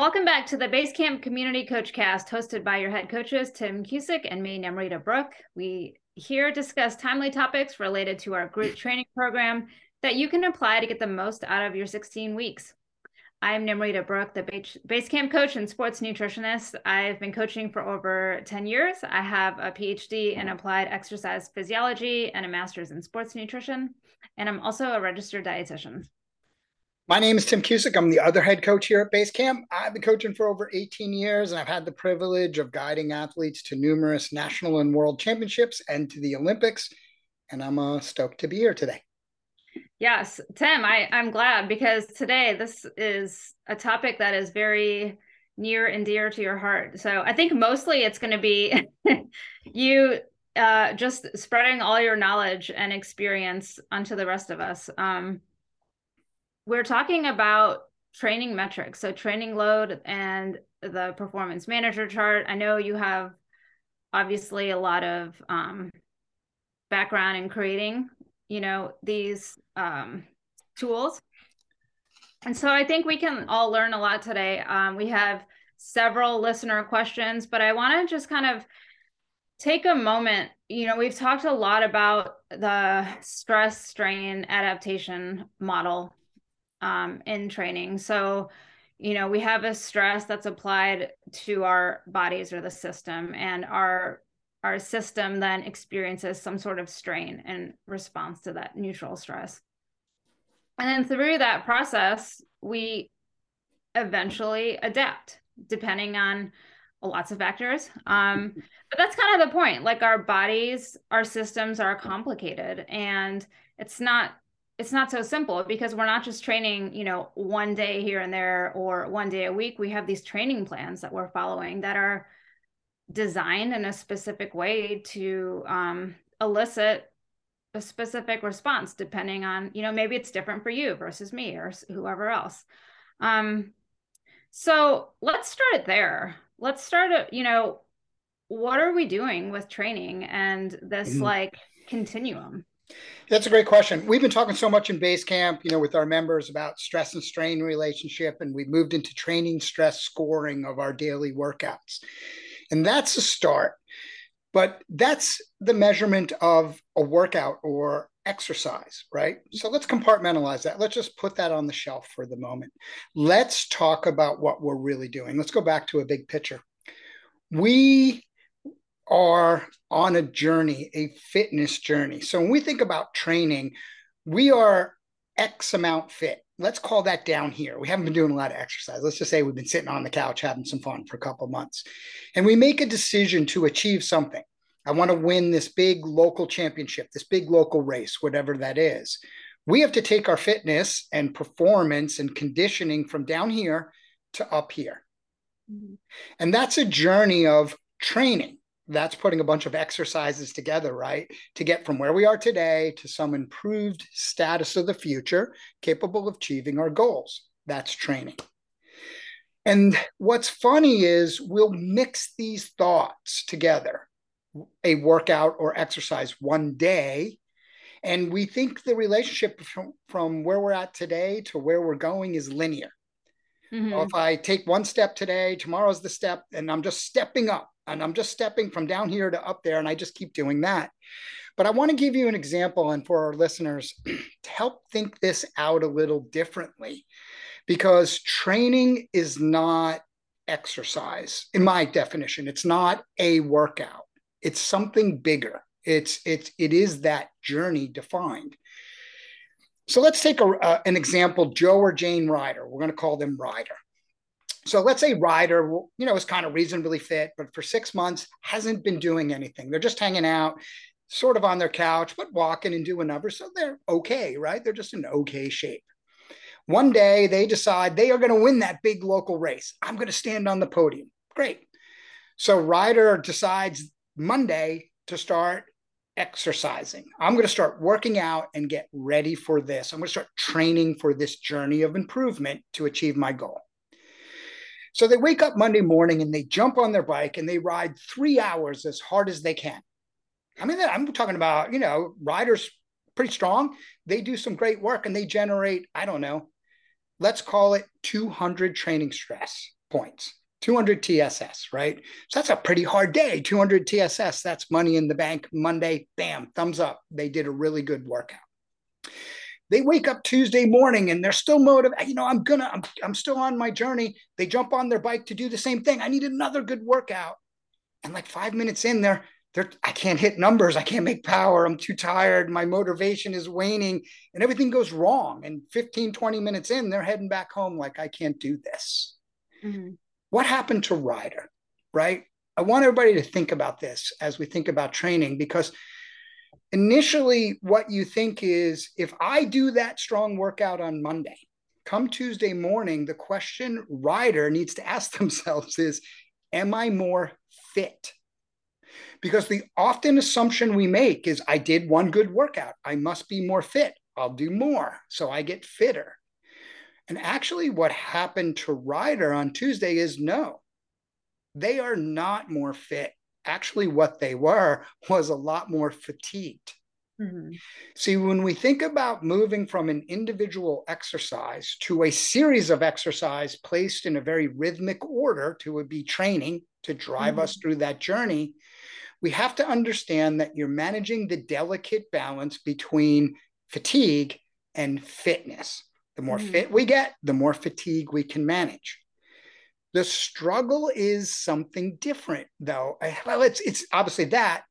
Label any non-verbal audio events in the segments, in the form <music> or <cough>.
Welcome back to the Basecamp Community Coach Cast, hosted by your head coaches, Tim Cusick and me, Namrita Brooke. We here discuss timely topics related to our group training program that you can apply to get the most out of your 16 weeks. I'm Namrita Brooke, the Basecamp coach and sports nutritionist. I've been coaching for over 10 years. I have a PhD in applied exercise physiology and a master's in sports nutrition. And I'm also a registered dietitian. My name is Tim Cusick. I'm the other head coach here at Basecamp. I've been coaching for over 18 years, and I've had the privilege of guiding athletes to numerous national and world championships and to the Olympics. And I'm uh, stoked to be here today. Yes, Tim, I, I'm glad because today this is a topic that is very near and dear to your heart. So I think mostly it's going to be <laughs> you uh, just spreading all your knowledge and experience onto the rest of us. Um, we're talking about training metrics, so training load and the performance manager chart. I know you have obviously a lot of um, background in creating you know these um, tools. And so i think we can all learn a lot today. Um, we have several listener questions but i want to just kind of take a moment. You know we've talked a lot about the stress strain adaptation model um, in training so you know we have a stress that's applied to our bodies or the system and our our system then experiences some sort of strain in response to that neutral stress. And then through that process, we eventually adapt depending on lots of factors. Um, but that's kind of the point. Like our bodies, our systems are complicated and it's not it's not so simple because we're not just training, you know, one day here and there or one day a week. We have these training plans that we're following that are designed in a specific way to um, elicit a specific response depending on you know maybe it's different for you versus me or whoever else um so let's start it there let's start it you know what are we doing with training and this mm-hmm. like continuum that's a great question. We've been talking so much in Basecamp, you know, with our members about stress and strain relationship, and we've moved into training stress scoring of our daily workouts. And that's a start. But that's the measurement of a workout or exercise, right? So let's compartmentalize that. Let's just put that on the shelf for the moment. Let's talk about what we're really doing. Let's go back to a big picture. We are on a journey, a fitness journey. So when we think about training, we are X amount fit let's call that down here. We haven't been doing a lot of exercise. Let's just say we've been sitting on the couch having some fun for a couple months. And we make a decision to achieve something. I want to win this big local championship, this big local race, whatever that is. We have to take our fitness and performance and conditioning from down here to up here. Mm-hmm. And that's a journey of training that's putting a bunch of exercises together, right? To get from where we are today to some improved status of the future, capable of achieving our goals. That's training. And what's funny is we'll mix these thoughts together a workout or exercise one day. And we think the relationship from, from where we're at today to where we're going is linear. Mm-hmm. if I take one step today, tomorrow's the step, and I'm just stepping up and I'm just stepping from down here to up there, and I just keep doing that. But I want to give you an example, and for our listeners, <clears throat> to help think this out a little differently, because training is not exercise in my definition. It's not a workout. It's something bigger. It's it's it is that journey defined. So let's take a, uh, an example: Joe or Jane Ryder. We're going to call them Ryder. So let's say Ryder, you know, is kind of reasonably fit, but for six months hasn't been doing anything. They're just hanging out, sort of on their couch, but walking and doing numbers. So they're okay, right? They're just in okay shape. One day they decide they are going to win that big local race. I'm going to stand on the podium. Great. So Ryder decides Monday to start exercising. I'm going to start working out and get ready for this. I'm going to start training for this journey of improvement to achieve my goal. So they wake up Monday morning and they jump on their bike and they ride three hours as hard as they can. I mean, I'm talking about, you know, Ryder's pretty strong. They do some great work and they generate, I don't know, let's call it 200 training stress. points. 200 TSS, right? So that's a pretty hard day. 200 TSS, that's money in the bank. Monday, bam, thumbs up. They did a really good workout. They wake up Tuesday morning and they're still motivated. You know, I'm gonna, I'm, I'm still on my journey. They jump on their bike to do the same thing. I need another good workout. And like five minutes in, they're, they're, I can't hit numbers. I can't make power. I'm too tired. My motivation is waning and everything goes wrong. And 15, 20 minutes in, they're heading back home like, I can't do this. Mm-hmm what happened to Ryder, right? I want everybody to think about this as we think about training because initially what you think is if I do that strong workout on Monday, come Tuesday morning, the question Ryder needs to ask <laughs> themselves is, am I more fit? Because the often assumption we make is I did one good workout. I must be more fit. I'll do more. So I get fitter. And actually, what happened to Ryder on Tuesday is no, they are not more fit. Actually, what they were was a lot more fatigued. Mm-hmm. See, when we think about moving from an individual exercise to a series of exercise placed in a very rhythmic order to be training to drive mm-hmm. us through that journey, we have to understand that you're managing the delicate balance between fatigue and fitness. The more mm. fit we get, the more fatigue we can manage. The struggle is something different, though. Eh, well, it's it's obviously that,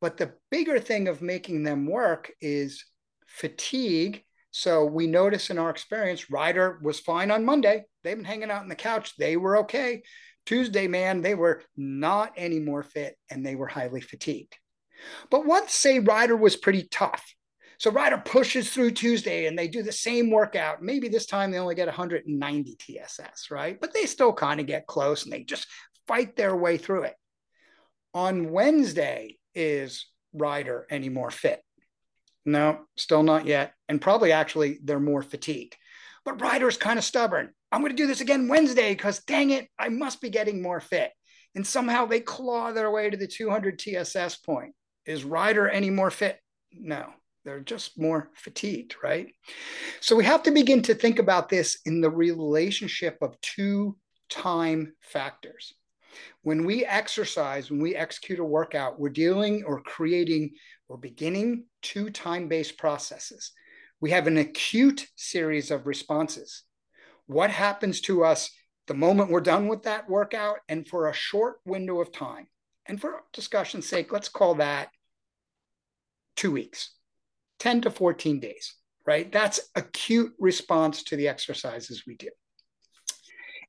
but the bigger thing of making them work is fatigue. So we notice in our experience, Ryder was fine on Monday. They've been hanging out on the couch. They were okay. Tuesday, man, they were not any more fit and they were highly fatigued. But once, say, Ryder was pretty tough, so Ryder pushes through Tuesday and they do the same workout. Maybe this time they only get 190 TSS, right? But they still kind of get close and they just fight their way through it. On Wednesday, is Ryder any more fit? No, still not yet. And probably actually they're more fatigued. But Ryder's kind of stubborn. I'm going to do this again Wednesday because dang it, I must be getting more fit. And somehow they claw their way to the 200 TSS point. Is Ryder any more fit? No. They're just more fatigued, right? So we have to begin to think about this in the relationship of two time factors. When we exercise, when we execute a workout, we're dealing or creating or beginning two time based processes. We have an acute series of responses. What happens to us the moment we're done with that workout and for a short window of time? And for discussion's sake, let's call that two weeks 10 to 14 days, right? That's acute response to the exercises we do.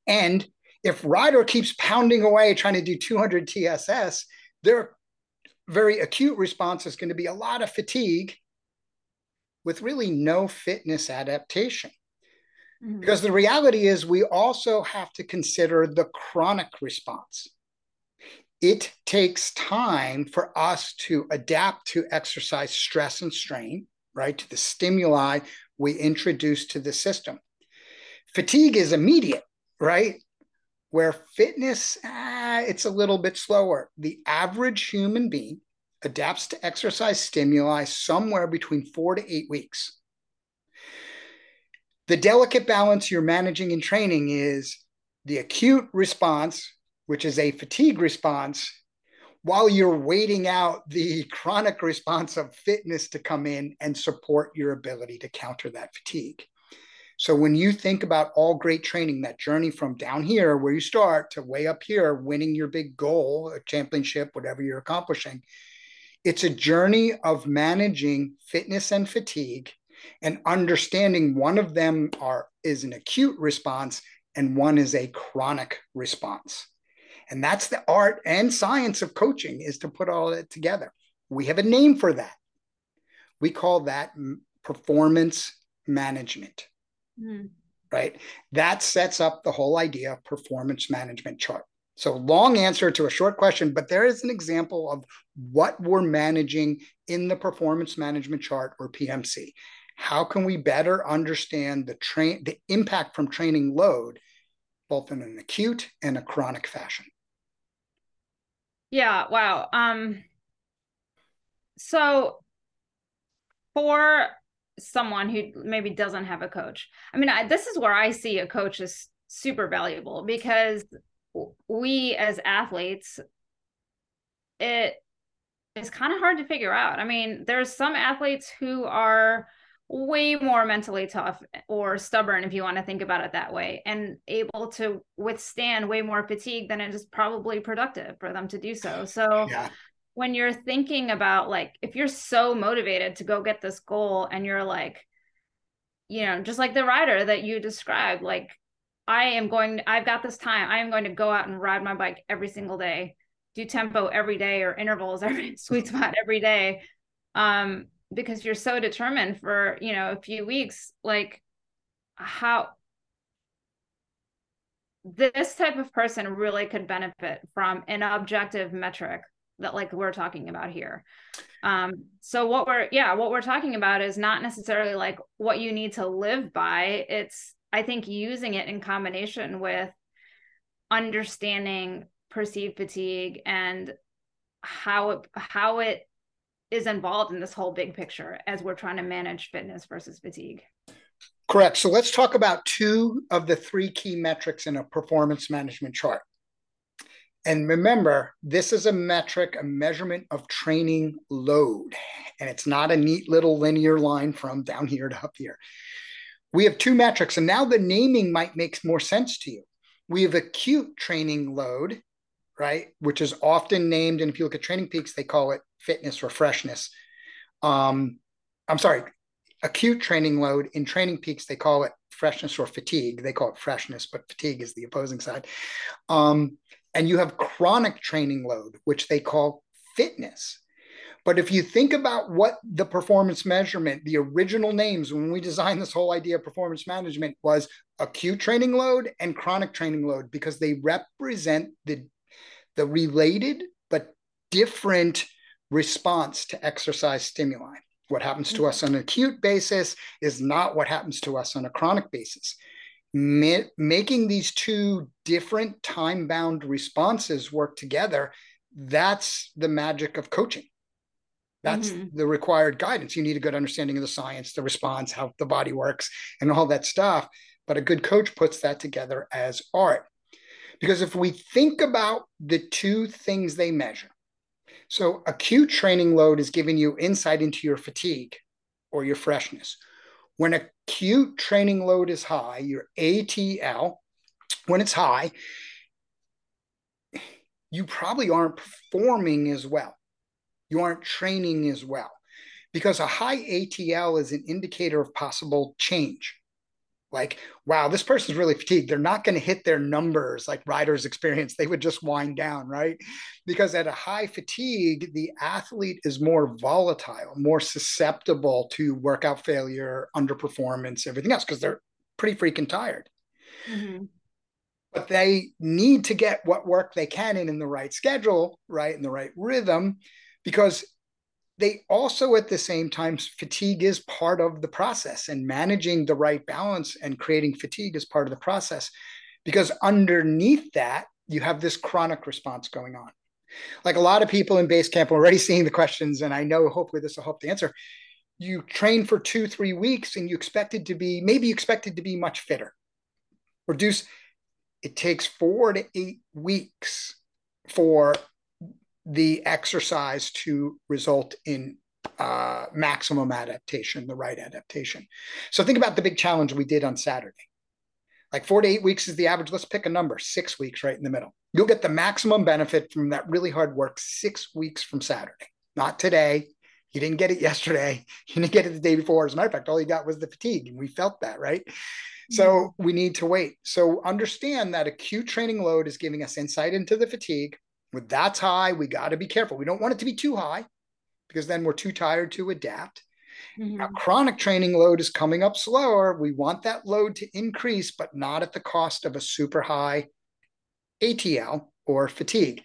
And if Ryder keeps pounding away trying to do 200 TSS, their very acute response is going to be a lot of fatigue with really no fitness adaptation. Mm-hmm. Because the reality is, we also have to consider the chronic response it takes time for us to adapt to exercise stress and strain, right? To the stimuli we introduce to the system. Fatigue is immediate, right? Where fitness, ah, it's a little bit slower. The average human being adapts to exercise stimuli somewhere between four to eight weeks. The delicate balance you're managing in training is the acute response, which is a fatigue response, while you're waiting out the <laughs> chronic response of fitness to come in and support your ability to counter that fatigue. So when you think about all great training, that journey from down here where you start to way up here, winning your big goal, a championship, whatever you're accomplishing, it's a journey of managing fitness and fatigue and understanding one of them are is an acute response and one is a chronic response. And that's the art and science of coaching is to put all that together. We have a name for that. We call that performance management. Mm. Right? That sets up the whole idea of performance management chart. So, long answer to a short question, but there is an example of what we're managing in the performance management chart or PMC. How can we better understand the train the impact from training load, both in an acute and a chronic fashion? Yeah, wow. Um so for someone who maybe doesn't have a coach. I mean, I, this is where I see a coach's super valuable because we as athletes it is kind of hard to figure out. I mean, there's some athletes who are way more mentally tough or stubborn if you want to think about it that way and able to withstand way more fatigue than it is probably productive for them to do so. So yeah. when you're thinking about like if you're so motivated to go get this goal and you're like you know, just like the Ryder that you described, like I am going, I've got this time. I am going to go out and ride my bike every single day, do tempo every day or intervals <laughs> every sweet spot every day. Um, because you're so determined for, you know, a few weeks, like how this type of person really could benefit from an objective metric that like we're talking about here. Um so what we're yeah what we're talking about is not necessarily like what you need to live by. It's i think using it in combination with understanding perceived fatigue and how it how it is involved in this whole big picture as we're trying to manage fitness versus fatigue correct so let's talk about two of the three key metrics in a performance management chart and remember, this is a metric, a measurement of training load. And it's not a neat little linear line from down here to up here. We have two metrics, and now the naming might make more sense to you. We have acute training load, right? Which is often named, and if you look at Training Peaks, they call it fitness or freshness. Um, I'm sorry, acute training load in Training Peaks, they call it freshness or fatigue. They call it freshness, but fatigue is the opposing side. Um, and you have chronic training load, which they call fitness. But if you think about what the performance measurement, the original names when we designed this whole idea of performance management was acute training load and chronic training load because they represent the, the related but different response to exercise stimuli. What happens to us on an acute basis is not what happens to us on a chronic basis. Ma- making these two different time bound responses work together that's the magic of coaching. That's mm-hmm. the required guidance. You need a good understanding of the science the response how the body works and all that stuff but a good coach puts that together as art. Because if we think about the two things they measure so acute training load is giving you insight into your fatigue or your freshness. When acute training load is high, your ATL, when it's high, you probably aren't performing as well. You aren't training as well. Because a high ATL is an indicator of possible change like, wow, this person's really fatigued. They're not going to hit their numbers like Ryder's experience. They would just wind down, right? Because at a high fatigue, the athlete is more volatile, more susceptible to workout failure, underperformance, everything else, because they're pretty freaking tired. Mm-hmm. But they need to get what work they can in in the right schedule, right, in the right rhythm, because they also at the same time fatigue is part of the process and managing the right balance and creating fatigue is part of the process because underneath that you have this chronic response going on. Like a lot of people in Basecamp are already <laughs> seeing the questions and i know hopefully this will help the answer. You train for two three weeks and you expected to be maybe expected to be much fitter. Reduce it takes four to eight weeks for the exercise to result in uh, maximum adaptation, the right adaptation. So think about the big challenge we did on Saturday. Like four to eight weeks is the average. Let's pick a number, six weeks right in the middle. You'll get the maximum benefit from that really hard work six weeks from Saturday, not today. You didn't get it yesterday. <laughs> You didn't get it the day before. As a matter of fact, all you got was the fatigue, and we felt that, right? So mm-hmm. we need to wait. So understand that acute training load is giving us insight into the fatigue with that's high, we got to be careful. We don't want it to be too high because then we're too tired to adapt. Mm-hmm. Now, chronic training load is coming up slower. We want that load to increase, but not at the cost of a super high ATL or fatigue.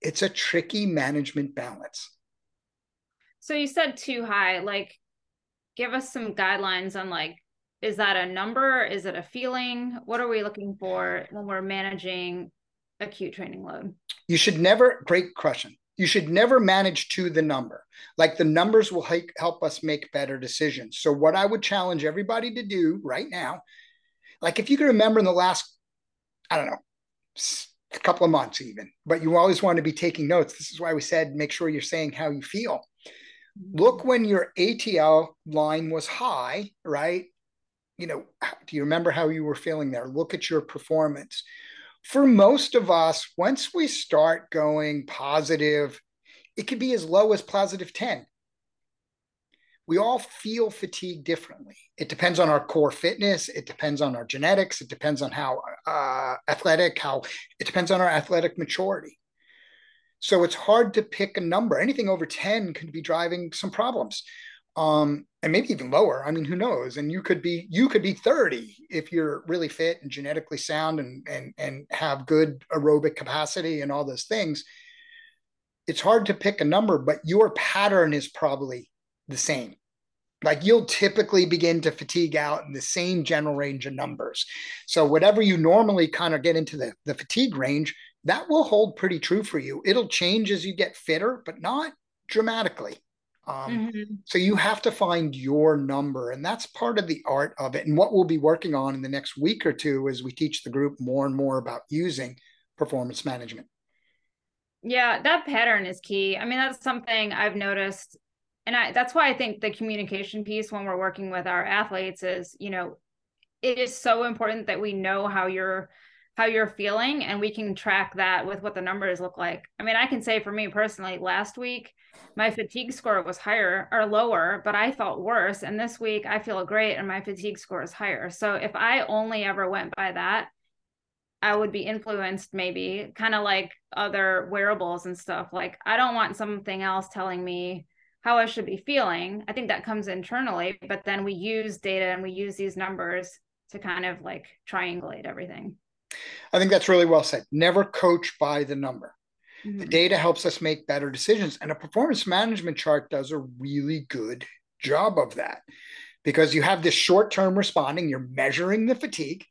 It's a tricky management balance. So you said too high. Like, give us some guidelines on like, is that a number? Is it a feeling? What are we looking for when we're managing acute training load? You should never, great question. You should never manage to the number. Like the numbers will help us make better decisions. So, what I would challenge everybody to do right now, like if you can remember in the last I don't know, a couple of months even, but you always want to be taking notes. This is why we said make sure you're saying how you feel. Look when your ATL line was high, right? You know, do you remember how you were feeling there? Look at your performance. For most of us, once we start going positive, it could be as low as positive 10 we all feel fatigue differently. It depends on our core fitness. It depends on our genetics. It depends on how uh, athletic, how it depends on our athletic maturity. So it's hard to pick a number. Anything over 10 could be driving some problems. Um, and maybe even lower. I mean, who knows? And you could be you could be 30 if you're really fit and genetically sound and and and have good aerobic capacity and all those things. It's hard to pick a number, but your pattern is probably the same. Like you'll typically begin to fatigue out in the same general range of numbers. So whatever you normally kind of get into the, the fatigue range, that will hold pretty true for you. It'll change as you get fitter, but not dramatically. Um, mm-hmm. So you have to find your number, and that's part of the art of it. And what we'll be working on in the next week or two as we teach the group more and more about using performance management. Yeah, that pattern is key. I mean, that's something I've noticed and I, that's why I think the communication piece when we're working with our athletes is, you know, it is so important that we know how you're how you're feeling and we can track that with what the numbers look like. I mean, I can say for me personally, last week my fatigue score was higher or lower, but I felt worse. And this week I feel great and my fatigue score is higher. So if I only ever went by that, I would be influenced maybe kind of like other wearables and stuff. Like I don't want something else telling me how I should be feeling. I think that comes internally, but then we use data and we use these numbers to kind of like triangulate everything. I think that's really well said. Never coach by the number. Mm-hmm. The data helps us make better decisions. And a performance management chart does a really good job of that because you have this short term responding, you're measuring the fatigue,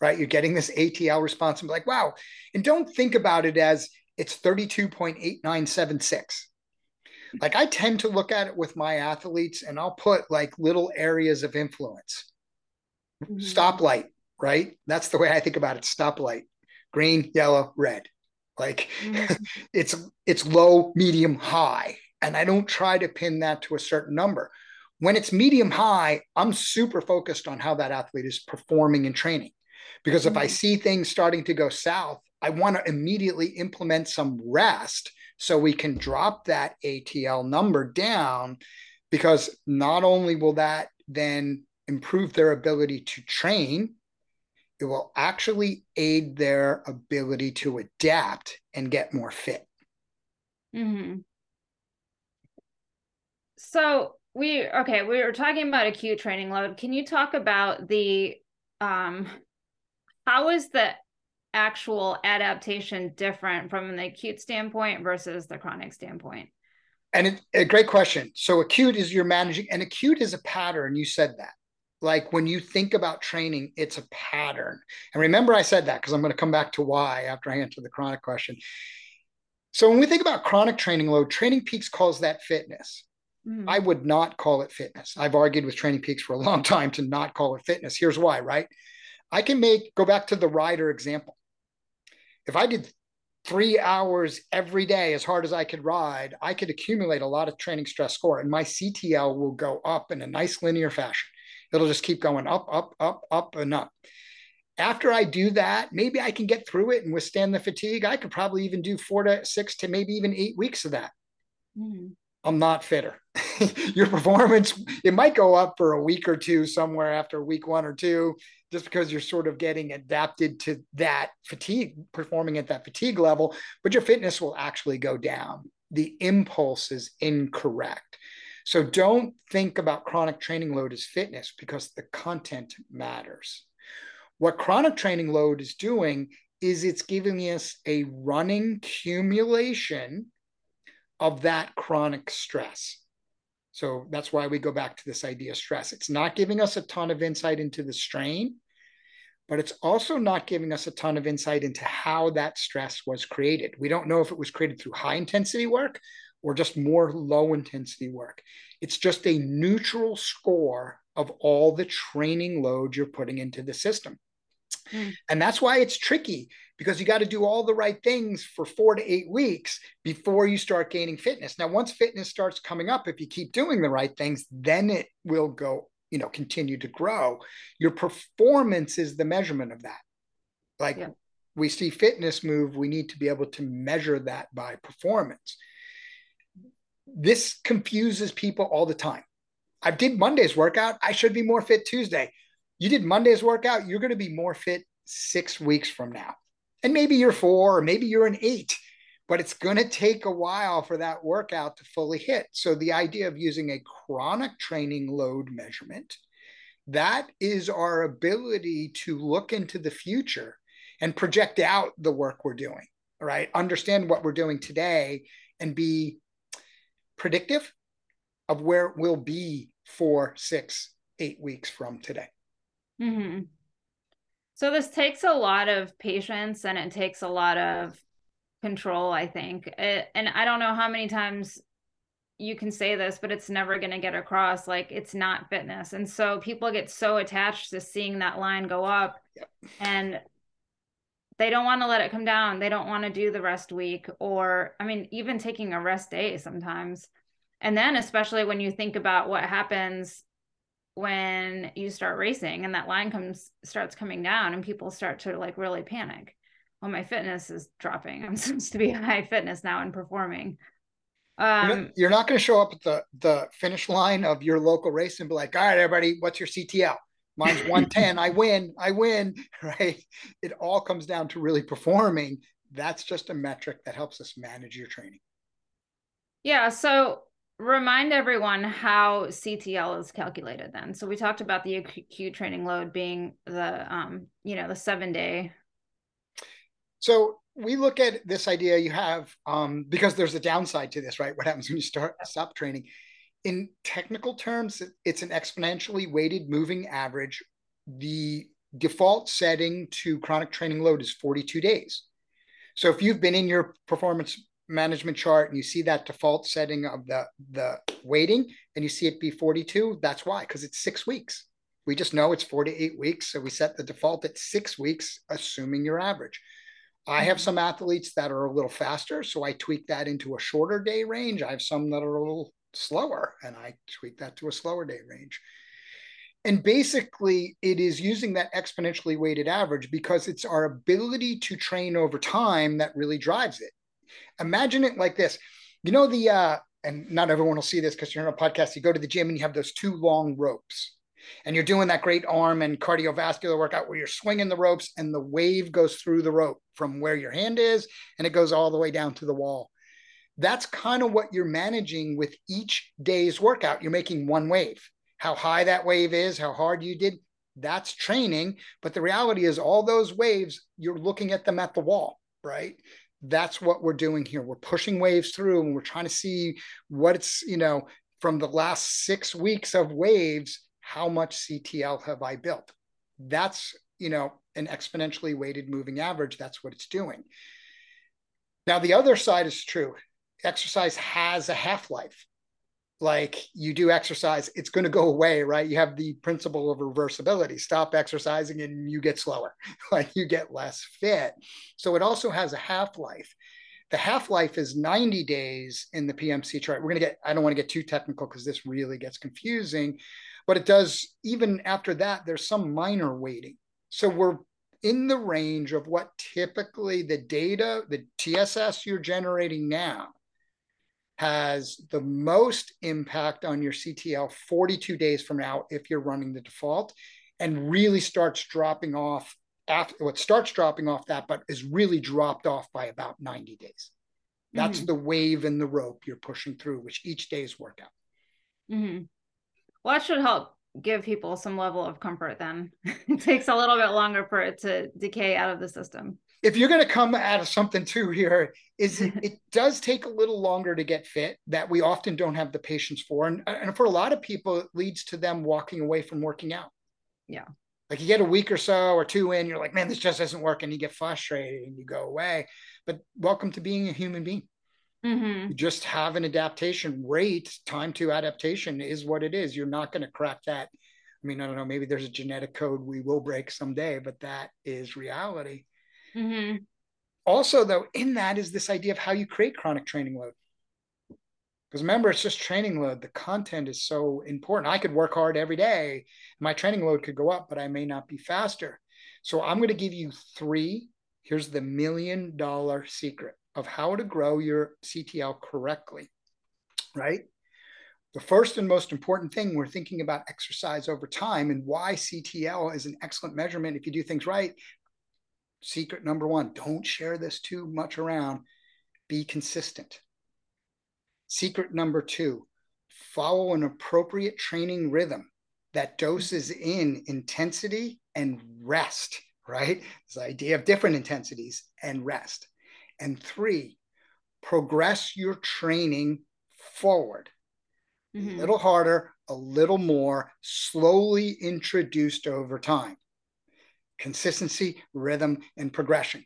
right? You're getting this ATL response and be like, wow. And don't think about it as it's 32.8976 like I tend to look at it with my athletes and I'll put like little areas of influence. Mm-hmm. Stoplight, right? That's the way I think about it. Stoplight. Green, yellow, red. Like mm-hmm. <laughs> it's it's low, medium, high. And I don't try to pin that to a certain number. When it's medium high, I'm super focused on how that athlete is performing in training. Because if mm-hmm. I see things starting to go south, I want to immediately implement some rest so we can drop that ATL number down because not only will that then improve their ability to train, it will actually aid their ability to adapt and get more fit. Mm-hmm. So we okay, we were talking about acute training load. Can you talk about the um how is the actual adaptation different from the acute standpoint versus the chronic standpoint? And it, a great question. So acute is you're managing, and acute is a pattern. You said that. Like when you think about training, it's a pattern. And remember, I said that because I'm going to come back to why after I answer the chronic question. So when we think about chronic training load, Training Peaks calls that fitness. Mm-hmm. I would not call it fitness. I've argued with Training Peaks for a long <laughs> time to not call it fitness. Here's why, right? I can make go back to the Ryder example if I did three hours every day as hard as I could ride, I could accumulate a lot of training stress score and my CTL will go up in a nice linear fashion. It'll just keep going up, up, up, up, and up. After I do that, maybe I can get through it and withstand the fatigue. I could probably even do four to six to maybe even eight weeks of that. Mm. I'm not fitter. <laughs> Your performance, it might go up for a week or two somewhere after week one or two, just because you're sort of getting adapted to that fatigue, performing at that fatigue level, but your fitness will actually go down. The impulse is incorrect. So don't think about chronic training load as fitness because the content matters. What chronic training load is doing is it's giving us a running accumulation of that chronic stress. So that's why we go back to this idea of stress. It's not giving us a ton of insight into the strain, but it's also not giving us a ton of insight into how that stress was created. We don't know if it was created through high intensity work or just more low intensity work. It's just a neutral score of all the training load you're putting into the system. Mm. And that's why it's tricky because you got to do all the right things for four to eight weeks before you start gaining fitness. Now, once fitness starts coming up, if you keep doing the right things, then it will go, you know, continue to grow. Your performance is the measurement of that. Like yeah. we see fitness move, we need to be able to measure that by performance. This confuses people all the time. I did Monday's workout. I should be more fit Tuesday. You did Monday's workout. You're going to be more fit six weeks from now. And maybe you're four, or maybe you're an eight, but it's going to take a while for that workout to fully hit. So the idea of using a chronic training load measurement, that is our ability to look into the future and project out the work we're doing, right? Understand what we're doing today and be predictive of where we'll be four, six, eight weeks from today. Mm-hmm. So this takes a lot of patience and it takes a lot of control, I think. It, and I don't know how many times you can say this, but it's never going to get across like it's not fitness. And so people get so attached to seeing that line go up yep. and they don't want to let it come down. They don't want to do the rest week or I mean even taking a rest day sometimes. And then especially when you think about what happens when you start racing and that line comes starts coming down and people start to like really panic well my fitness is dropping <laughs> i'm supposed to be high fitness now and performing um, you're not going to show up at the the finish line of your local race and be like all right everybody what's your ctl mine's <laughs> 110 i win i win <laughs> right it all comes down to really performing that's just a metric that helps us manage your training yeah so remind everyone how CTL is calculated then. So we talked about the acute training load being the um, you know, the 7 day. So we look at this idea you have um, because there's a downside to this, right? What happens when you start stop training? In technical terms, it's an exponentially weighted moving average. The default setting to chronic training load is 42 days. So if you've been in your performance management chart and you see that default setting of the the weighting and you see it be 42 that's why because it's six weeks we just know it's 48 weeks so we set the default at six weeks assuming your average i have mm-hmm. some athletes that are a little faster so i tweak that into a shorter day range i have some that are a little slower and i tweak that to a slower day range and basically it is using that exponentially weighted average because it's our ability to train over time that really drives it Imagine it like this. You know, the, uh, and not everyone will see this because you're on a podcast. You go to the gym and you have those two long ropes and you're doing that great arm and cardiovascular workout where you're swinging the ropes and the wave goes through the rope from where your hand is and it goes all the way down to the wall. That's kind of what you're managing with each day's workout. You're making one wave. How high that wave is, how hard you did, that's training. But the reality is, all those waves, you're looking at them at the wall, right? that's what we're doing here. We're pushing waves through and we're trying to see what it's, you know, from the last six weeks of waves, how much CTL have I built? That's, you know, an exponentially weighted moving average. That's what it's doing. Now, the other side is true. Exercise has a half life like you do exercise, it's going to go away, right? You have the principle of reversibility. Stop exercising and you get slower, <laughs> like you get less fit. So it also has a half life. The half life is 90 days in the PMC chart. We're going to get, I don't want to get too technical because this really gets confusing, but it does, even after that, there's some minor weighting. So we're in the range of what typically the data, the TSS you're generating now has the most impact on your CTL 42 days from now if you're running the default and really starts dropping off after what starts dropping off that, but is really dropped off by about 90 days. That's mm-hmm. the wave in the rope you're pushing through, which each day's workout. Mm-hmm. Well, that should help give people some level of comfort then. <laughs> it takes a little bit longer for it to decay out of the system if you're going to come out of something too here is it, <laughs> it, does take a little longer to get fit that we often don't have the patience for. And, and for a lot of people it leads to them walking away from working out. Yeah. Like you get a week or so or two in you're like man this just isn't working. You get frustrated and you go away. But welcome to being a human being. Mm-hmm. just have an adaptation rate. Time to adaptation is what it is. You're not going to crack that. I mean, I don't know, maybe there's a genetic code we will break someday, but that is reality. Mm-hmm. Also, though, in that is this idea of how you create chronic training load. Because remember, it's just training load. The content is so important. I could work hard every day. My training load could go up, but I may not be faster. So I'm going to give you three. Here's the million dollar secret of how to grow your CTL correctly, right? The first and most important thing we're thinking about exercise over time and why CTL is an excellent measurement if you do things right. Secret number one don't share this too much around, be consistent. Secret number two follow an appropriate training rhythm that doses in intensity and rest, right? This idea of different intensities and rest. And three, progress your training forward. Mm-hmm. A little harder, a little more, slowly introduced over time. Consistency, rhythm, and progression.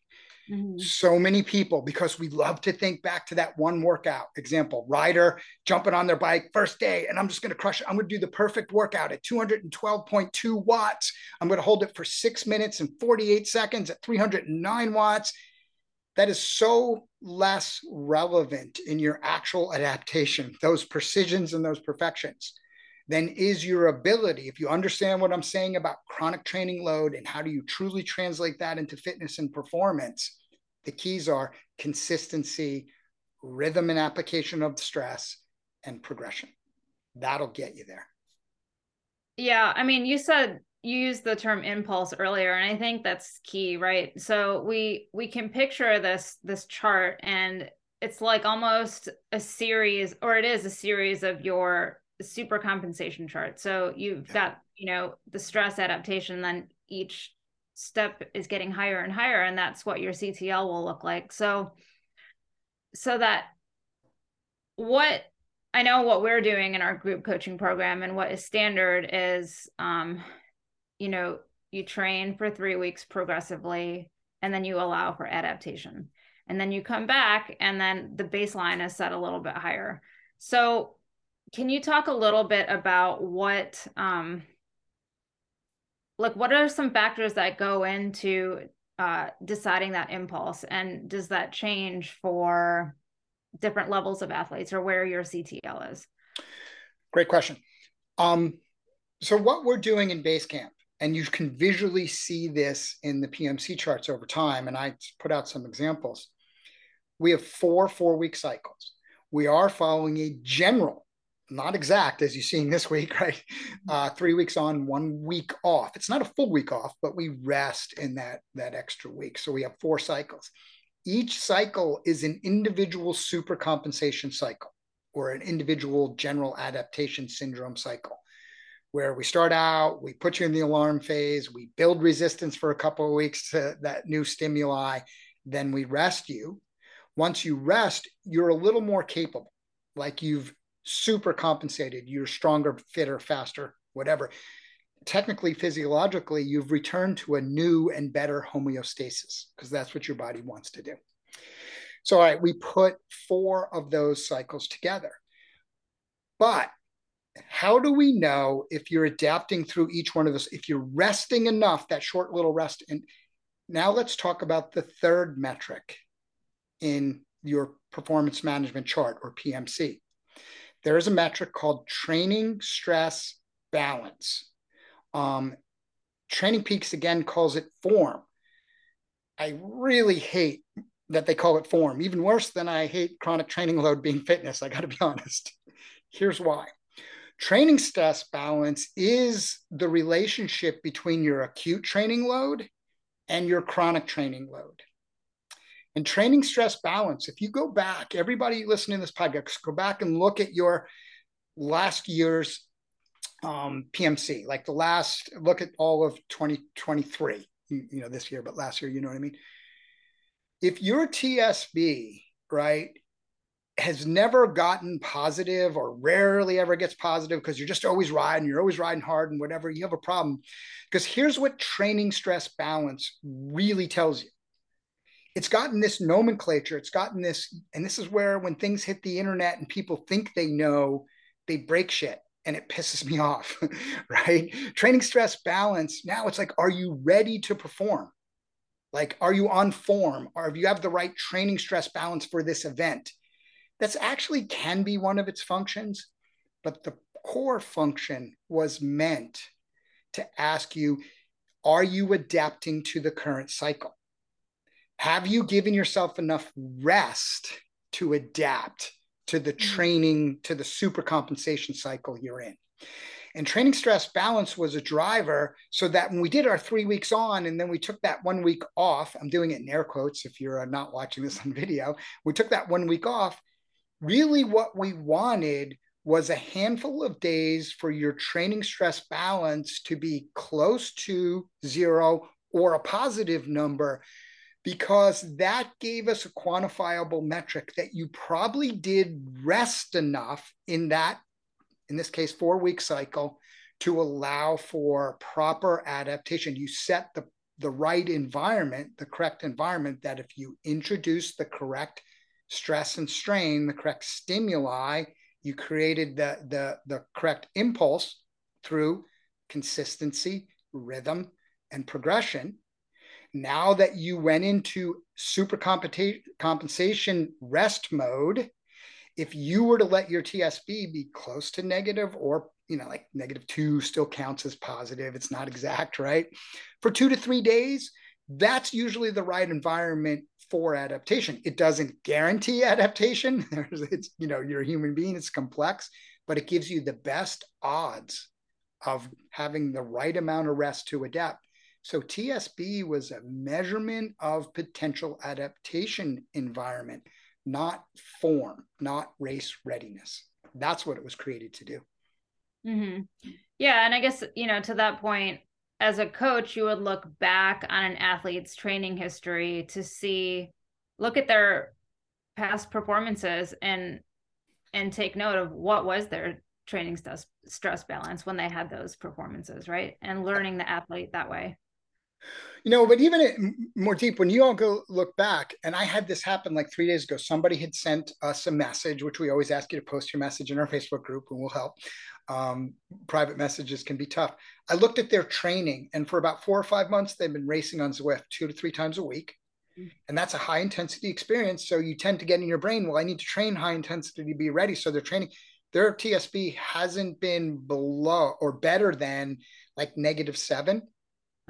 Mm-hmm. So many people, because we love to think back to that one workout example, Ryder jumping on their bike first day, and I'm just going to crush it. I'm going to do the perfect workout at 212.2 watts. I'm going to hold it for six minutes and 48 seconds at 309 watts. That is so less relevant in your actual adaptation, those precisions and those perfections, than is your ability. If you understand what I'm saying about chronic training load and how do you truly translate that into fitness and performance, the keys are consistency, rhythm and application of stress, and progression. That'll get you there. Yeah. I mean, you said you used the term impulse earlier and i think that's key right so we we can picture this this chart and it's like almost a series or it is a series of your super compensation chart so you've yeah. got you know the stress adaptation then each step is getting higher and higher and that's what your ctl will look like so so that what i know what we're doing in our group coaching program and what is standard is um you know, you train for three weeks progressively and then you allow for adaptation. And then you come back and then the baseline is set a little bit higher. So, can you talk a little bit about what, um, like, what are some factors that go into uh, deciding that impulse? And does that change for different levels of athletes or where your CTL is? Great question. Um, so, what we're doing in Basecamp and you can visually see this in the PMC charts over time. And I put out some examples. We have four four week cycles. We are following a general, not exact as you're seeing this week, <laughs> right? Uh, three weeks on, one week off. It's not a full week off, but we rest in that, that extra week. So we have four cycles. Each cycle is an individual super compensation cycle or an individual general adaptation syndrome cycle where we start out, we put you in the alarm phase, we build resistance for a couple of weeks to that new stimuli, then we rest you. Once you rest, you're a little more capable, like you've super compensated, you're stronger, fitter, faster, whatever. Technically, physiologically, you've returned to a new and better homeostasis because that's what your body wants to do. So, all right, we put four of those cycles together. But how do we know if you're adapting through each one of those if you're resting enough that short little rest and now let's talk about the third metric in your performance management chart or pmc there is a metric called training stress balance. Um, training peaks again calls it form. I really hate that they call it form. Even worse than i hate chronic training load being fitness i got to be <laughs> honest. Here's why. Training stress balance is the relationship between your acute training load and your chronic training load. And training stress balance, if you go back, everybody listening to this podcast, go back and look at your last year's um, PMC, like the last, look at all of 2023, you, you know, this year, but last year, you know what I mean? If your TSB, right, has never gotten positive or rarely ever gets positive because you're just always riding, you're always riding hard and whatever, you have a problem. Because here's what training stress balance really tells you it's gotten this nomenclature, it's gotten this, and this is where when things hit the internet and people think they know, they break shit. and it pisses me <laughs> off, right? Training stress balance. Now it's like, are you ready to perform? Like, are you on form? Or if you have the right training stress balance for this event? That's actually can be one of its functions, but the core function was meant to ask you, are you adapting to the current cycle? Have you given yourself enough rest to adapt to the mm-hmm. training, to the super compensation cycle you're in? And training stress balance was a driver so that when we did our three weeks on and then we took that one week off, I'm doing it in air quotes if you're not watching this <laughs> on video, we took that one week off. Really, what we wanted was a handful of days for your training stress balance to be close to zero or a positive number because that gave us a quantifiable metric that you probably did rest enough in that in this case, four week cycle to allow for proper adaptation. You set the, the right environment, the correct environment that if you introduce the correct stress and strain, the correct stimuli, you created the, the, the correct impulse through consistency, rhythm, and progression. Now that you went into super compensation rest mode, if you were to let your TSB be close to negative or you know like negative two still counts as positive it's not exact right? For two to three days that's usually the right environment for adaptation. It doesn't guarantee <laughs> adaptation. It's you know you're a human being it's complex but it gives you the best odds of having the right amount of rest to adapt so tsb was a measurement of potential adaptation environment not form, not race readiness. That's what it was created to do. Mm-hmm. Yeah. And I guess, you know, to that point, as a coach, you would look back on an athlete's training history to see, look at their past performances and and take note of what was their training stress stress balance when they had those performances right and learning the athlete that way you know, but even more deep, when you all go look back, and I had this happen like three days ago, somebody had sent us a message, which we always ask you to post your message in our Facebook group and we'll help. Um, private messages can be tough. I looked at their training, and for about four or five months, they've been racing on Zwift two to three times a week. Mm. And that's a high intensity experience. So you tend to get in your brain, well, I need to train high intensity to be ready. So they're training. Their TSB hasn't been below or better than like negative seven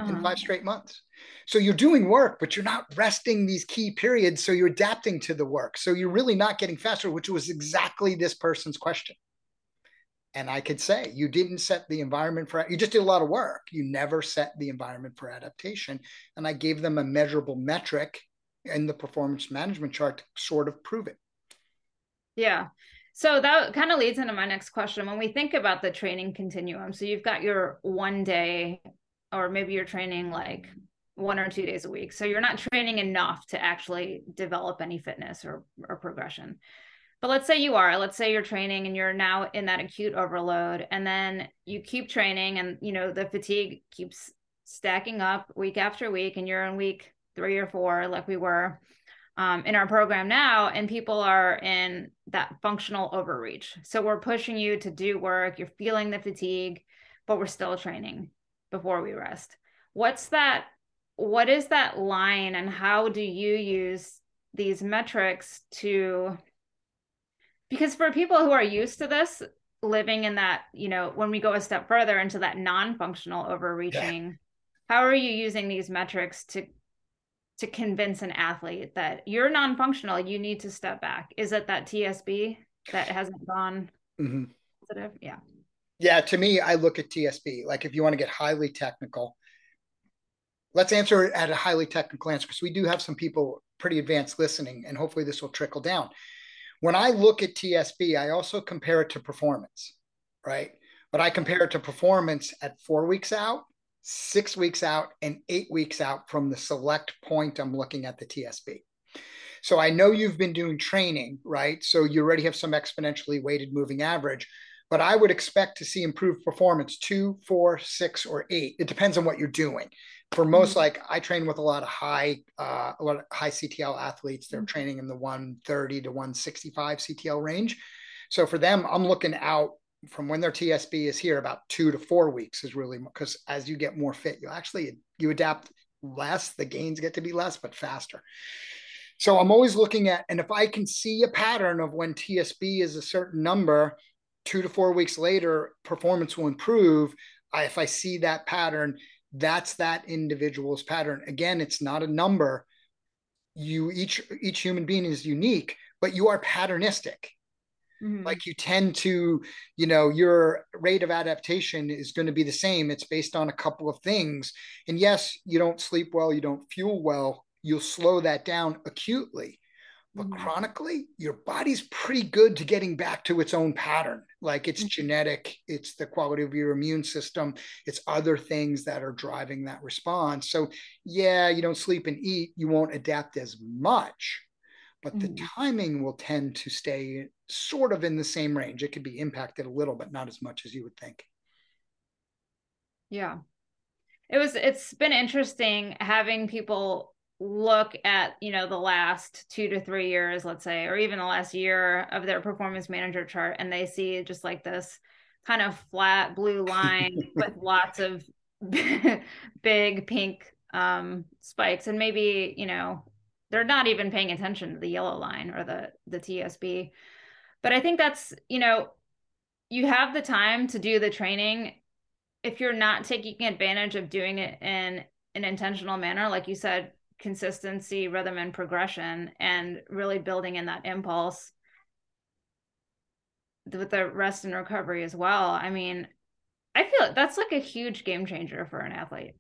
uh-huh. in five straight months. So you're doing work, but you're not resting these key periods. So you're adapting to the work. So you're really not getting faster, which was exactly this person's question. And I could say you didn't set the environment for you just did a lot of work. You never set the environment for adaptation. And I gave them a measurable metric in the performance management chart to sort of prove it. Yeah. So that kind of leads into my next question. When we think about the training continuum, so you've got your one day or maybe you're training like one or two days a week. So you're not training enough to actually develop any fitness or, or progression. But let's say you are, let's say you're training and you're now in that acute overload and then you keep training and you know the fatigue keeps stacking up week after week and you're in week 3 or 4 like we were um, in our program now and people are in that functional overreach. So we're pushing you to do work, you're feeling the fatigue, but we're still training before we rest. What's that? What is that line, and how do you use these metrics to? Because for people who are used to this, living in that, you know, when we go a step further into that non functional overreaching, yeah. how are you using these metrics to? to convince an athlete that you're non-functional you need to step back is it that tsb that hasn't gone mm-hmm. positive yeah yeah, to me, I look at TSB. Like if you want to get highly technical, let's answer it at a highly technical answer because we do have some people pretty advanced listening, and hopefully this will trickle down. When I look at TSB, I also compare it to performance, right? But I compare it to performance at four weeks out, six weeks out, and eight weeks out from the select point I'm looking at the TSB. So I know you've been doing training, right? So you already have some exponentially weighted moving average but I would expect to see improved performance two, four, six, or eight. It depends on what you're doing. For most, mm-hmm. like I train with a lot of high, uh, a lot of high CTL athletes. They're mm-hmm. training in the 130 to 165 CTL range. So for them, I'm looking out from when their TSB is here, about two to four weeks is really because as you get more fit, you actually you adapt less. The gains get to be less, but faster. So I'm always looking at, and if I can see a pattern of when TSB is a certain number, two to four weeks later, performance will improve. I, if I see that pattern, that's that individual's pattern. Again, it's not a number. You each each human being is unique, but you are patternistic. Mm-hmm. Like you tend to, you know, your rate of adaptation is going to be the same. It's based on a couple of things. And yes, you don't sleep well, you don't fuel well, you'll slow that down acutely. But mm-hmm. chronically, your body's pretty good to getting back to its own pattern. Like it's mm-hmm. genetic, it's the quality of your immune system, it's other things that are driving that response. So, yeah, you don't sleep and eat, you won't adapt as much, but mm-hmm. the timing will tend to stay sort of in the same range. It could be impacted a little, but not as much as you would think. Yeah. It was it's been interesting having people look at, you know, the last 2 to 3 years, let's say, or even the last year of their performance manager chart and they see just like this kind of flat blue line <laughs> with lots of <laughs> big pink um spikes and maybe, you know, they're not even paying attention to the yellow line or the the TSB. But I think that's, you know, you have the time to do the training if you're not taking advantage of doing it in an intentional manner like you said consistency rhythm and progression and really building in that impulse with the rest and recovery as well i mean i feel that's like a huge game changer for an athlete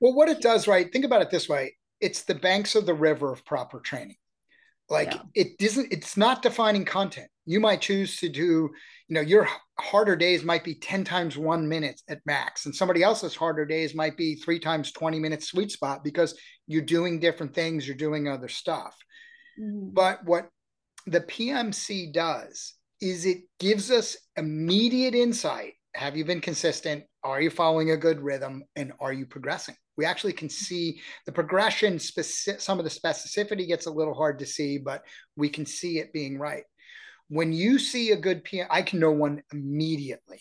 well what it does right think about it this way it's the banks of the river of proper training. Like yeah. it doesn't, it's not defining content. You might choose to do, you know, your harder days might be 10 times one minute at max, and somebody else's harder days might be three times 20 minutes sweet spot because you're doing different things, you're doing other stuff. Mm-hmm. But what the PMC does is it gives us immediate insight. Have you been consistent? Are you following a good rhythm? And are you progressing? we actually can see the progression specific some of the specificity gets a little hard to see but we can see it being right when you see a good PM, I can know one immediately.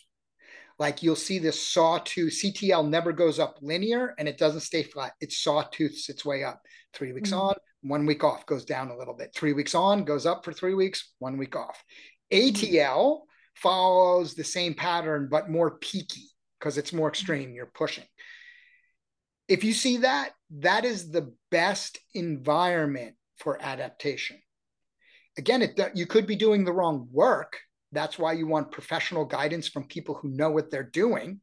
Like you'll see this sawtooth CTL never goes up linear and it doesn't stay flat. It sawtooths its way up. Three weeks mm-hmm. on, one week off, goes down a little bit. Three weeks on, goes up for three weeks, one week off. ATL mm-hmm. follows the same pattern but more peaky because it's more extreme. You're pushing if you see that, that is the best environment for adaptation. Again, it, you could be doing the wrong work. That's why you want professional guidance from people who know what they're doing.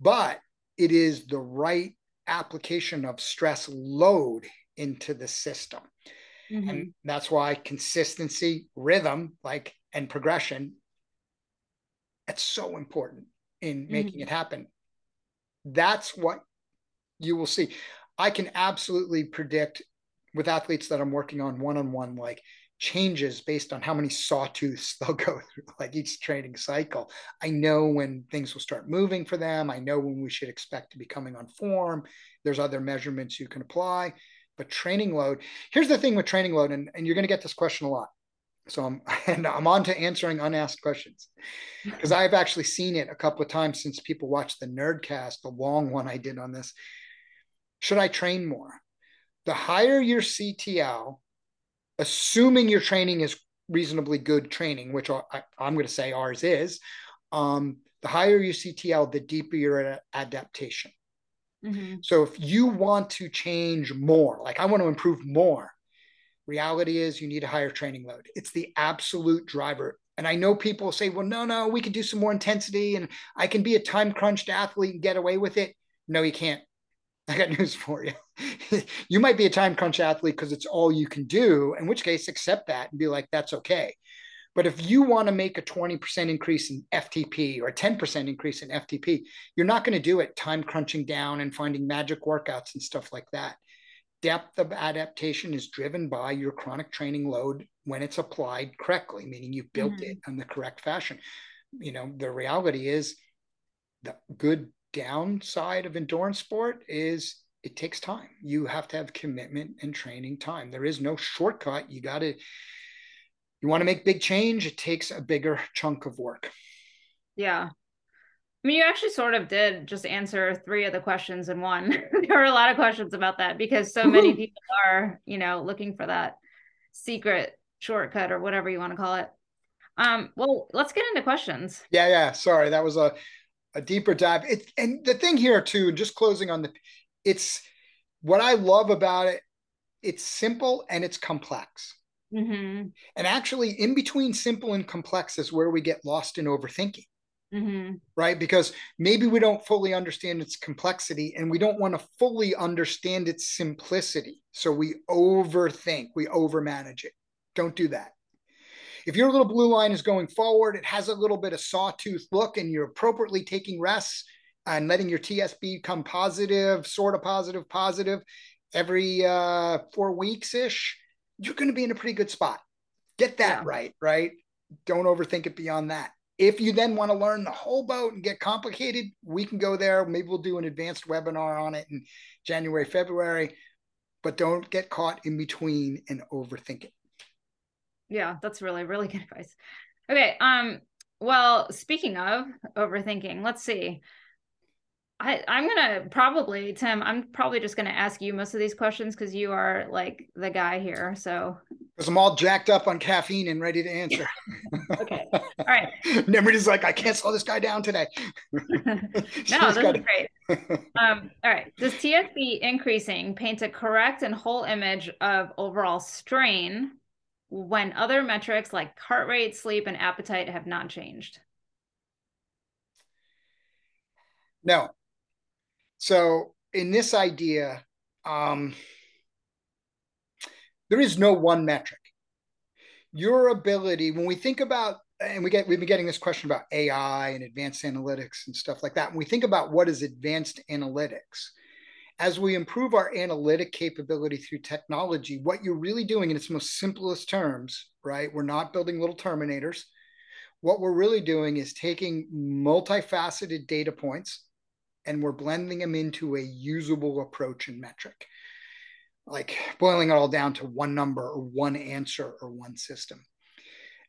But it is the right application of stress load into the system. Mm-hmm. And that's why consistency, rhythm, like and progression, it's so important in making mm-hmm. it happen. That's what you will see. I can absolutely predict with athletes that I'm working on one on one, like changes based on how many sawtooths <laughs> they'll go through, like each training cycle. I know when things will start moving for them. I know when we should expect to be coming on form. There's other measurements you can apply. But training load, here's the thing with training load, and, and you're going to get this question a lot. So I'm <laughs> and I'm on to answering unasked questions <laughs> because I've actually seen it a couple of times since people watched the Nerdcast, the long one I did on this. Should I train more? The higher your CTL, assuming your training is reasonably good training, which I, am going to say ours is, um, the higher your CTL, the deeper your adaptation. Mm-hmm. So if you want to change more, like I want to improve more, reality is you need a higher training load. It's the absolute driver. And I know people say, well, no, no, we can do some more intensity and I can be a time crunched athlete and get away with it. No, you can't. I got news for you. <laughs> you might be a time crunch athlete because it's all you can do, in which case, accept that and be like, that's okay. But if you want to make a 20% increase in FTP or a 10% increase in FTP, you're not going to do it time crunching down and finding magic workouts and stuff like that. Depth of adaptation is driven by your chronic training load when it's applied correctly, meaning you've built mm-hmm. it in the correct fashion. You know, the reality is the good downside of endurance sport is it takes time. You have to have commitment and training time. There is no shortcut. You got to, you want to make big change, it takes a bigger chunk of work. Yeah. I mean, you actually sort of did just answer three of the questions in one. <laughs> there were a lot of questions about that because so many people are, you know, looking for that secret shortcut or whatever you want to call it. Um, well, let's get into questions. Yeah, yeah. Sorry, that was a a deeper dive. It, and the thing here too, and just closing on the, it's what I love about it. It's simple and it's complex. Mm-hmm. And actually, in between simple and complex is where we get lost in overthinking. Mm-hmm. Right. Because maybe we don't fully understand its complexity and we don't want to fully understand its simplicity. So we overthink, we overmanage it. Don't do that. If your little blue line is going forward, it has a little bit of sawtooth look, and you're appropriately taking rests and letting your TSB come positive, sort of positive, positive every uh, four weeks ish, you're going to be in a pretty good spot. Get that yeah. right, right? Don't overthink it beyond that. If you then want to learn the whole boat and get complicated, we can go there. Maybe we'll do an advanced webinar on it in January, February, but don't get caught in between and overthink it. Yeah, that's really, really <laughs> good advice. Okay. Um, well, speaking of overthinking, let's see. I, I'm gonna probably Tim. I'm probably just gonna ask you most of these questions because you are like the guy here. So because I'm all jacked up on caffeine and ready to answer. <laughs> okay. <laughs> All right. Everybody's like, I can't slow this guy down today. no, this is great. Um, all right. Does TSB increasing paint a correct and whole image of overall strain when other metrics like heart rate, sleep, and appetite have not changed? No. So in this idea, um, there is no one metric. Your ability, when we think about, and we get we've been getting this question about AI and advanced analytics and stuff like that. When we think about what is advanced analytics, as we improve our analytic capability through technology, what you're really doing in its most simplest terms, right? We're not building little terminators. What we're really doing is taking multifaceted data points and we're blending them into a usable approach and metric, like boiling it all down to one number or one answer or one system.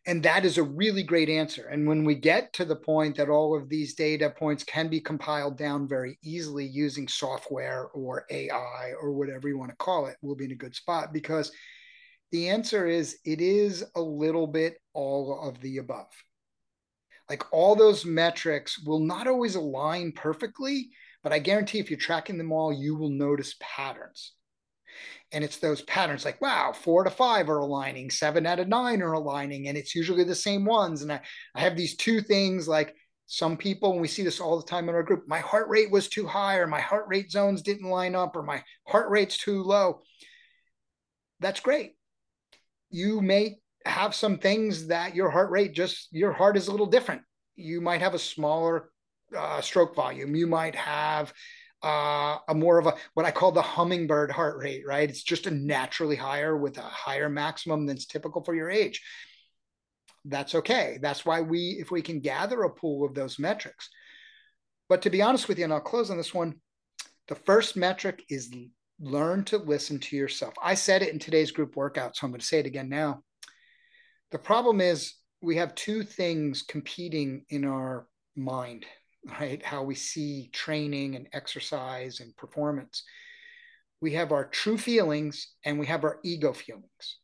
And that is a really great answer. And when we get to the point that all of these data points can be compiled down very easily using software or AI or whatever you want to call it, we'll be in a good spot because the answer is it is a little bit all of the above. Like all those metrics will not always align perfectly, but I guarantee if you're tracking them all, you will notice patterns. And it's those patterns like, wow, four to five are aligning, seven out of nine are aligning, and it's usually the same ones. And I, I have these two things like some people, and we see this all the time in our group, my heart rate was too high, or my heart rate zones didn't line up, or my heart rate's too low. That's great. You may have some things that your heart rate just, your heart is a little different. You might have a smaller uh, stroke volume. You might have uh, a more of a what I call the hummingbird heart rate, right? It's just a naturally higher with a higher maximum than's typical for your age. That's okay. That's why we, if we can gather a pool of those metrics. But to be honest with you, and I'll close on this one, the first metric is learn to listen to yourself. I said it in today's group workout, so I'm going to say it again now. The problem is we have two things competing in our mind right? How we see training and exercise and performance. We have our true feelings and we have our ego feelings.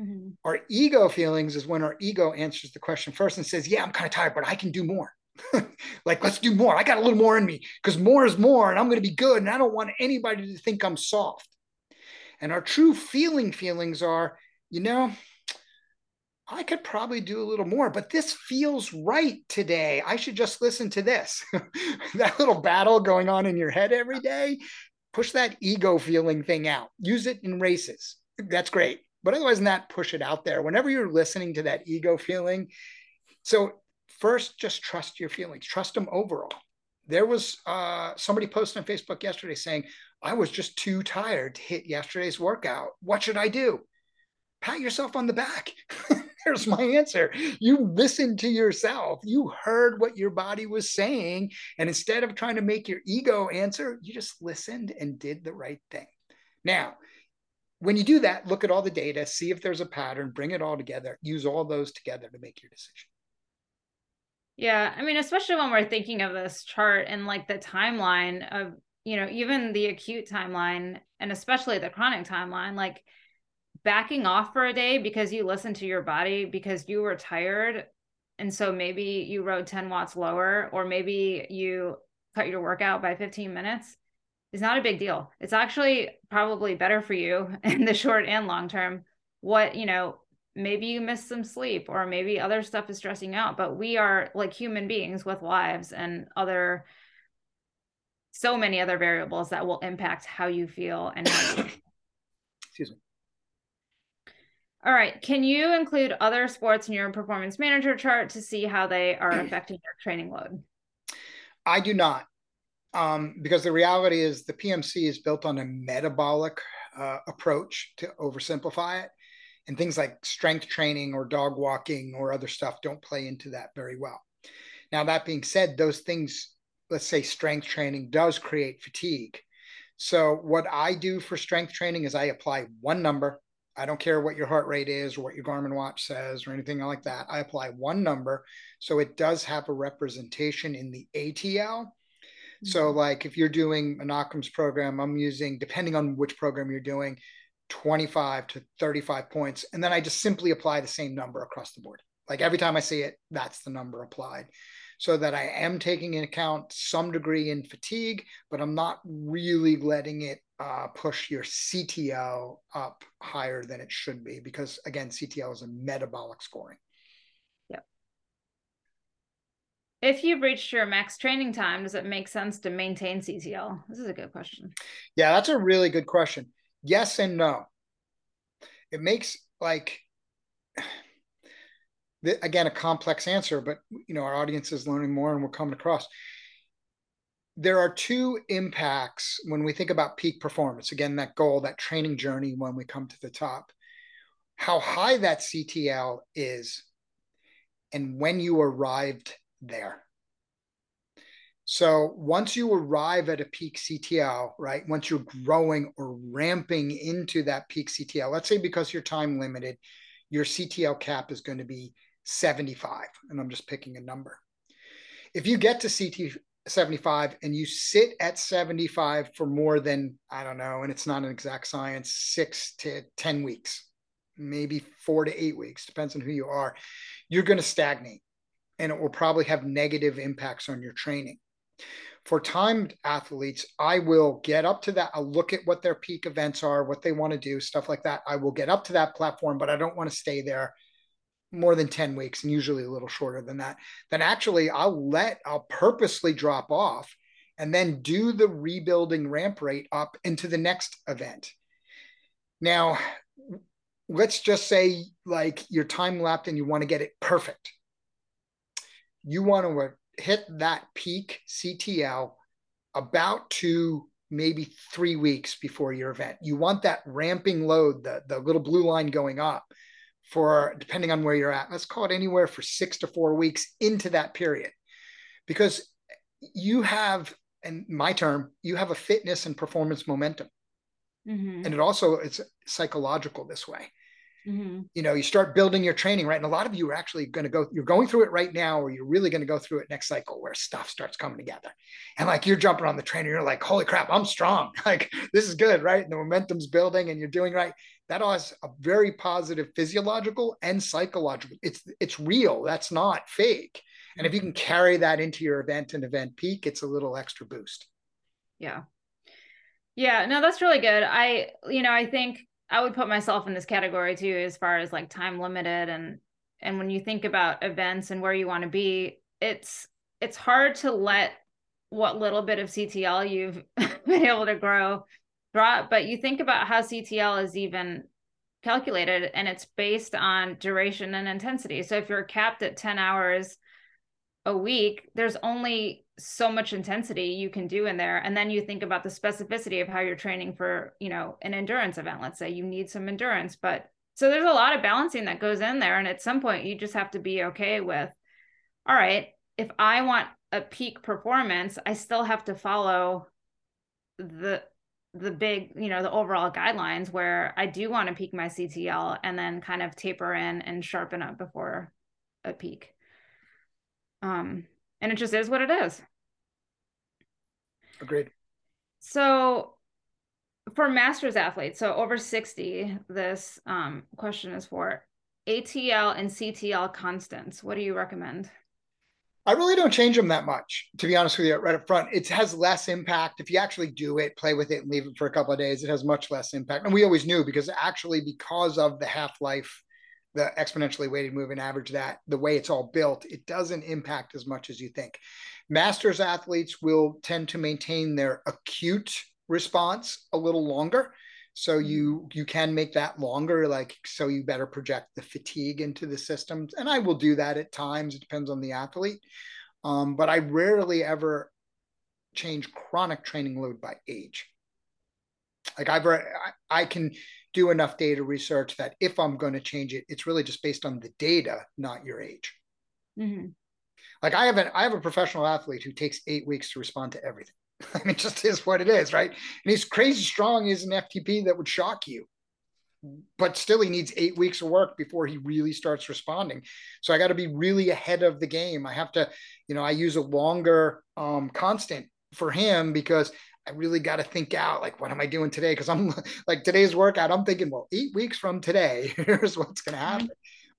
Mm-hmm. Our ego feelings is when our ego answers the question first and says, Yeah, I'm kind of tired, but I can do more. <laughs> like, let's do more. I got a little more in me because more is more and I'm going to be good. And I don't want anybody to think I'm soft. And our true feeling feelings are, you know, I could probably do a little more, but this feels right today. I should just listen to this. <laughs> that little battle going on in your head every day, push that ego feeling thing out. Use it in races. That's great. But otherwise than that, push it out there. Whenever you're listening to that ego feeling, so first, just trust your feelings, trust them overall. There was uh, somebody posted on Facebook yesterday saying, I was just too tired to hit yesterday's workout. What should I do? Pat yourself on the back. <laughs> There's my answer. You listened to yourself. You heard what your body was saying. And instead of trying to make your ego answer, you just listened and did the right thing. Now, when you do that, look at all the data, see if there's a pattern, bring it all together, use all those together to make your decision. Yeah, I mean, especially when we're thinking of this chart and like the timeline of, you know, even the acute timeline and especially the chronic timeline, like backing off for a day because you listened to your body because you were tired. And so maybe you rode 10 watts lower, or maybe you cut your workout by 15 minutes is not a big deal. It's actually probably better for you <laughs> in the short and long term. What, you know, maybe you missed some sleep or maybe other stuff is stressing out, but we are like human beings with lives and other so many other variables that will impact how you feel and how you <coughs> Excuse me. All right. Can you include other sports in your performance manager chart to see how they are <clears throat> affecting your training load? I do not um, because the reality is the PMC is built on a metabolic uh, approach to oversimplify it. And things like strength training or dog walking or other stuff don't play into that very well. Now, that being said, those things, let's say strength training does create fatigue. So, what I do for strength training is I apply one number. I don't care what your heart rate is or what your Garmin watch says or anything like that. I apply one number. So, it does have a representation in the ATL so, mm-hmm. like if you're doing an Occam's program, I'm using, depending on which program you're doing, 25 to 35 points. And then I just simply apply the same number across the board. Like every time I see it, that's the number applied. So that I am taking into account some degree in fatigue, but I'm not really letting it uh, push your CTL up higher than it should be because, again, CTL is a metabolic scoring. Yep. If you've reached your max training time, does it make sense to maintain CTL? This is a good question. Yeah, that's a really good question. Yes and no. It makes like <sighs> again a complex answer, but you know our audience is learning more and we're coming across. There are two impacts when we think about peak performance. Again, that goal, that training journey when we come to the top. How high that CTL is, and when you arrived there. So once you arrive at a peak CTL, right, once you're growing or ramping into that peak CTL, let's say because you're time limited, your CTL cap is going to be 75, and I'm just picking a number. If you get to CT 75 and you sit at 75 for more than, I don't know, and it's not an exact science, six to 10 weeks, maybe four to eight weeks, depends on who you are, you're going to stagnate and it will probably have negative impacts on your training. For timed athletes, I will get up to that. I'll look at what their peak events are, what they want to do, stuff like that. I will get up to that platform, but I don't want to stay there more than 10 weeks and usually a little shorter than that. Then actually, I'll let, I'll purposely drop off and then do the rebuilding ramp rate up into the next event. Now, let's just say like your time left and you want to get it perfect you want to hit that peak CTL about two, maybe three weeks before your event. You want that ramping load, the, the little blue line going up for depending on where you're at. Let's call it anywhere for six to four weeks into that period. Because you have, and my term, you have a fitness and performance momentum. Mm-hmm. And it also it's psychological this way. Mm-hmm. You know, you start building your training, right? And a lot of you are actually going to go, you're going through it right now, or you're really going to go through it next cycle where stuff starts coming together. And like you're jumping on the trainer, you're like, holy crap, I'm strong. <laughs> Like this is good, right? And the momentum's building and you're doing right. That has a very positive physiological and psychological. It's it's real. That's not fake. And if you can carry that into your event and event peak, it's a little extra boost. Yeah. Yeah, no, that's really good. I, you know, I think I would put myself in this category too, as far as like time limited and and when you think about events and where you want to be, it's it's hard to let what little bit of CTL you've <laughs> been able to grow drop. But you think about how CTL is even calculated and it's based on duration and intensity. So if you're capped at 10 hours a week, there's only so much intensity you can do in there. And then you think about the specificity of how you're training for you know an endurance event. Let's say you need some endurance but so there's a lot of balancing that goes in there. And at some point you just have to be okay with all right if i want a peak performance i still have to follow the the big you know the overall guidelines where i do want to peak my ctl and then kind of taper in and sharpen up before a peak. Um, and it just is what it is. Agreed. So for masters athletes, so over 60, this um, question is for ATL and CTL constants. What do you recommend? I really don't change them that much, to be honest with you, right up front. It has less impact. If you actually do it, play with it, and leave it for a couple of days, it has much less impact. And we always knew because actually, because of the half life, the exponentially weighted moving average, that the way it's all built, it doesn't impact as much as you think. Masters athletes will tend to maintain their acute response a little longer. So mm-hmm. you you can make that longer like so you better project the fatigue into the systems. And i will do that at times. It depends on the athlete. Um, but i rarely ever change chronic training load by age. Like i've I, I can do enough data research that if i'm going to change it it's really just based on the data not your age mm-hmm. like i have an i have a professional athlete who takes eight weeks to respond to everything <laughs> I mean, it just is what it is, right? And he's crazy strong. He's an FTP that would shock you. But still, he needs eight weeks of work before he really starts responding. So I got to be really ahead of the game. I have to, you know, I use a longer um, constant for him because I really got to think out like, what am I doing today? Because I'm <laughs> like today's workout, I'm thinking, well, eight weeks from today, <laughs> here's what's going to happen.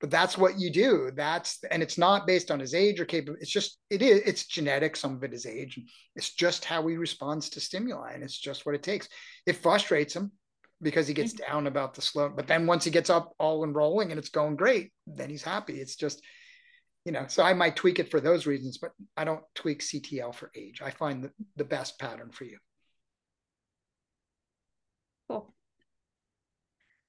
But that's what you do that's and it's not based on his age or capable it's just it is it's genetic some of it is age it's just how he responds to stimuli and it's just what it takes. It frustrates him because he gets mm-hmm. down about the slow but then once he gets up all and rolling and it's going great then he's happy. It's just you know so i might tweak it for those reasons but i don't tweak ctl for age. I find the, the best pattern for you cool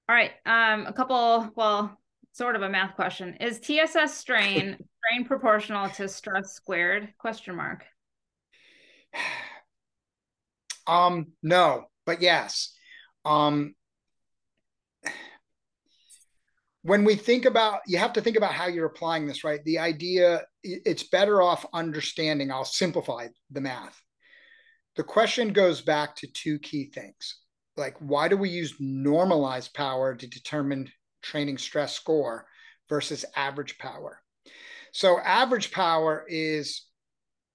all right um a couple well sort of a math question. Is TSS strain <laughs> strain proportional to stress squared? Question mark. Um, no, but yes. Um, when we think about you have to think about how you're applying this right the idea it's better off understanding i'll simplify the math the question goes back to two key things like why do we use normalized power to determine training stress score versus average power. So average power is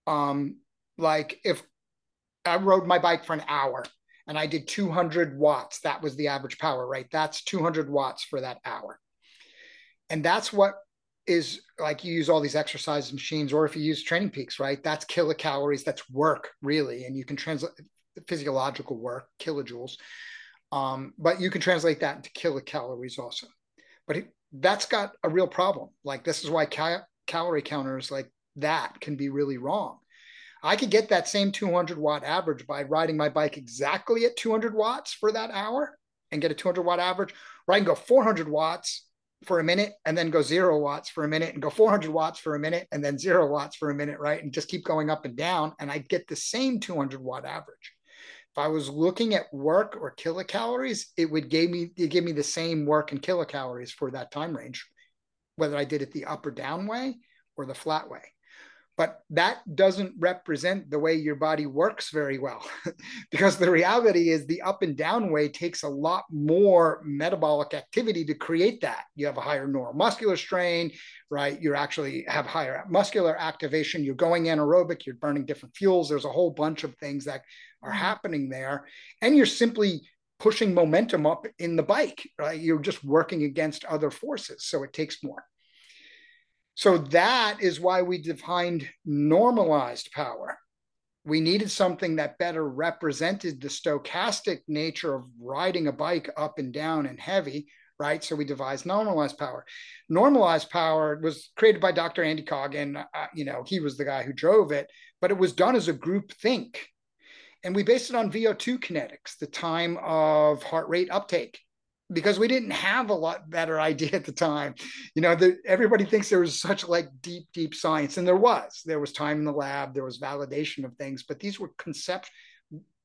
um, like if I rode my bike for an hour and I did 200 watts, that was the average power, right? That's 200 watts for that hour. And that's what is like you use all these exercise machines, or if you use training peaks right? That's kilocalories, that's work really. And you can translate physiological work, kilojoules. Um, but you can translate that into kilocalories also but it, that's got a real problem. Like this is why cal- calorie counters like that can be really wrong. I could get that same 200 watt average by riding my bike exactly at 200 watts for that hour and get a 200 watt average, or I can go 400 watts for a minute and then go zero watts for a minute and go 400 watts for a minute and then zero watts for a minute, right? And just keep going up and down. And I get the same 200 watt average. I was looking at work or kilocalories, it would give me it give me the same work and kilocalories for that time range, whether I did it the up or down way or the flat way but that doesn't represent the way your body works very well <laughs> because the reality is the up and down way takes a lot more metabolic activity to create that. You have a higher neuromuscular strain right? You actually have higher muscular activation. You're going anaerobic. You're burning different fuels. There's a whole bunch of things that are mm-hmm. happening there. And you're simply pushing momentum up in the bike right? You're just working against other forces so it takes more so that is why we defined normalized power. We needed something that better represented the stochastic nature of riding a bike up and down and heavy, right? So we devised normalized power. Normalized power was created by Dr. Andy Coggan. Uh, you know, he was the guy who drove it, but it was done as a group think. And we based it on VO2 kinetics, the time of heart rate uptake because we didn't have a lot better idea at the time. You know, the, everybody thinks there was such like deep, deep science, and there was. There was time in the lab, there was validation of things, but these were concepts.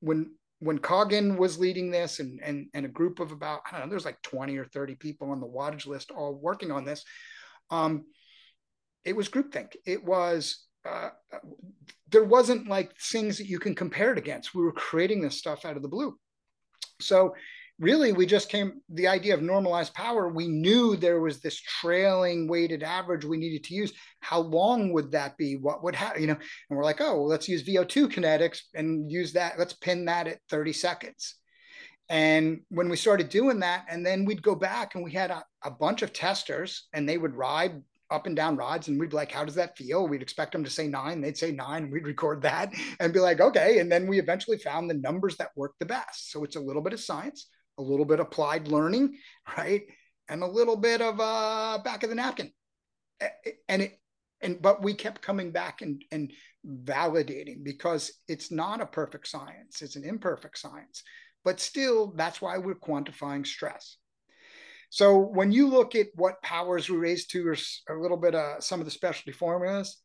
When when Coggan was leading this, and and and a group of about I don't know, there's like 20 or 30 people on the wattage list all working on this. Um, it was groupthink. It was uh, there wasn't like things that you can compare it against. We were creating this stuff out of the blue. So really we just came the idea of normalized power we knew there was this trailing weighted average we needed to use. How long would that be? What would happen you know and we're like oh well, let's use vo2 kinetics and use that let's pin that at 30 seconds. And when we started doing that and then we'd go back and we had a, a bunch of testers and they would ride up and down rods and we'd be like how does that feel? We'd expect them to say nine they'd say nine we'd record that and be like okay. And then we eventually found the numbers that work the best. So it's a little bit of science a little bit applied learning, right? And a little bit of uh, back of the napkin. And it, and but we kept coming back and and validating because it's not a perfect science; it's an imperfect science. But still, that's why we're quantifying stress. So when you look at what powers we raised to, or a little bit of some of the specialty formulas,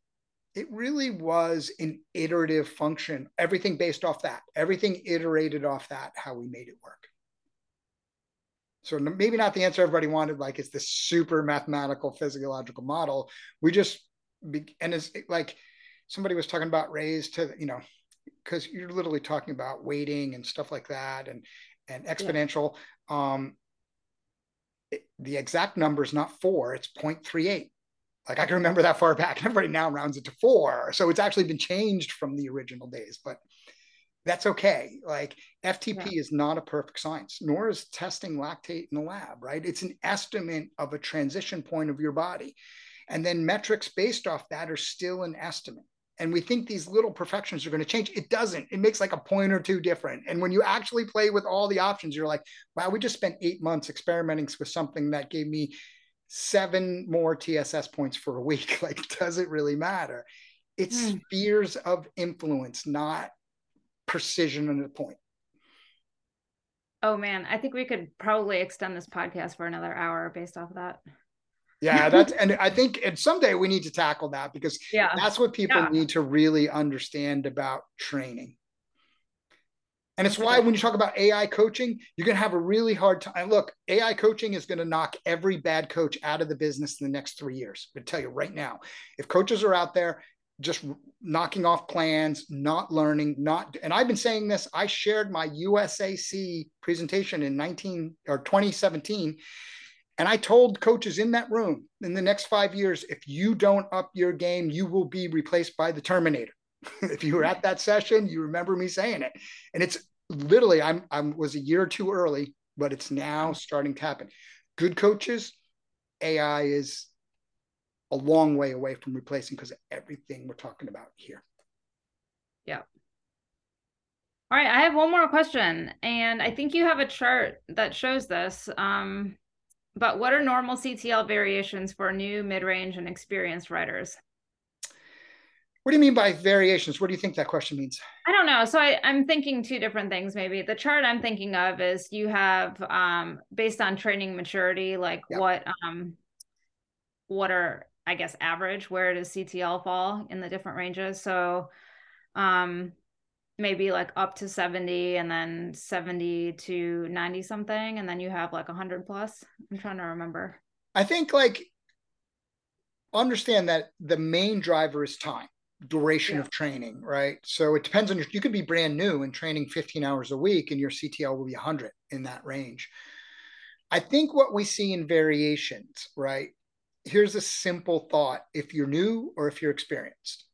it really was an iterative function. Everything based off that. Everything iterated off that. How we made it work. So maybe not the answer everybody wanted, like it's this super mathematical physiological model. We just and it's like somebody was talking about raised to you know because you're literally talking about weighting and stuff like that and and exponential. Yeah. Um, it, the exact number is not four; it's 0.38. Like I can remember that far back. Everybody now rounds it to four, so it's actually been changed from the original days. But that's okay. Like FTP yeah. is not a perfect science, nor is testing lactate in the lab, right? It's an estimate of a transition point of your body. And then metrics based off that are still an estimate. And we think these little perfections are going to change. It doesn't. It makes like a point or two different. And when you actually play with all the options, you're like, wow, we just spent eight months experimenting with something that gave me seven more TSS points for a week. <laughs> Like, does it really matter? It's mm. spheres of influence, not precision and the point. Oh man, I think we could probably extend this podcast for another hour based off of that. Yeah, that's and I think and someday we need to tackle that because yeah. that's what people yeah. need to really understand about training. And it's why when you talk about AI coaching, you're going to have a really hard time. Look, AI coaching is going to knock every bad coach out of the business in the next three years. To tell you right now, if coaches are out there just knocking off plans, not learning, not and I've been saying this. I shared my USAC presentation in 19 or 2017 and I told coaches in that room in the next 5 years if you don't up your game, you will be replaced by the terminator. <laughs> if you were at that session, you remember me saying it. And it's literally I'm I was a year or two early, but it's now starting to happen. Good coaches, AI is a long way away from replacing because of everything we're talking about here. Yeah. All right, I have one more question, and I think you have a chart that shows this. Um, but what are normal CTL variations for new, mid-range, and experienced riders? What do you mean by variations? What do you think that question means? I don't know. So I, am thinking two different things. Maybe the chart I'm thinking of is you have um, based on training maturity, like what um, what are I guess average where does CTL fall in the different ranges. So um maybe like up to 70 and then 70 to 90 something and then you have like 100 plus. I'm trying to remember. I think like understand that the main driver is time duration yeah. of training, right? So it depends on your, you could be brand new and training 15 hours a week and your CTL will be 100 in that range. I think what we see in variations, right, here's a simple thought if you're new or if you're experienced.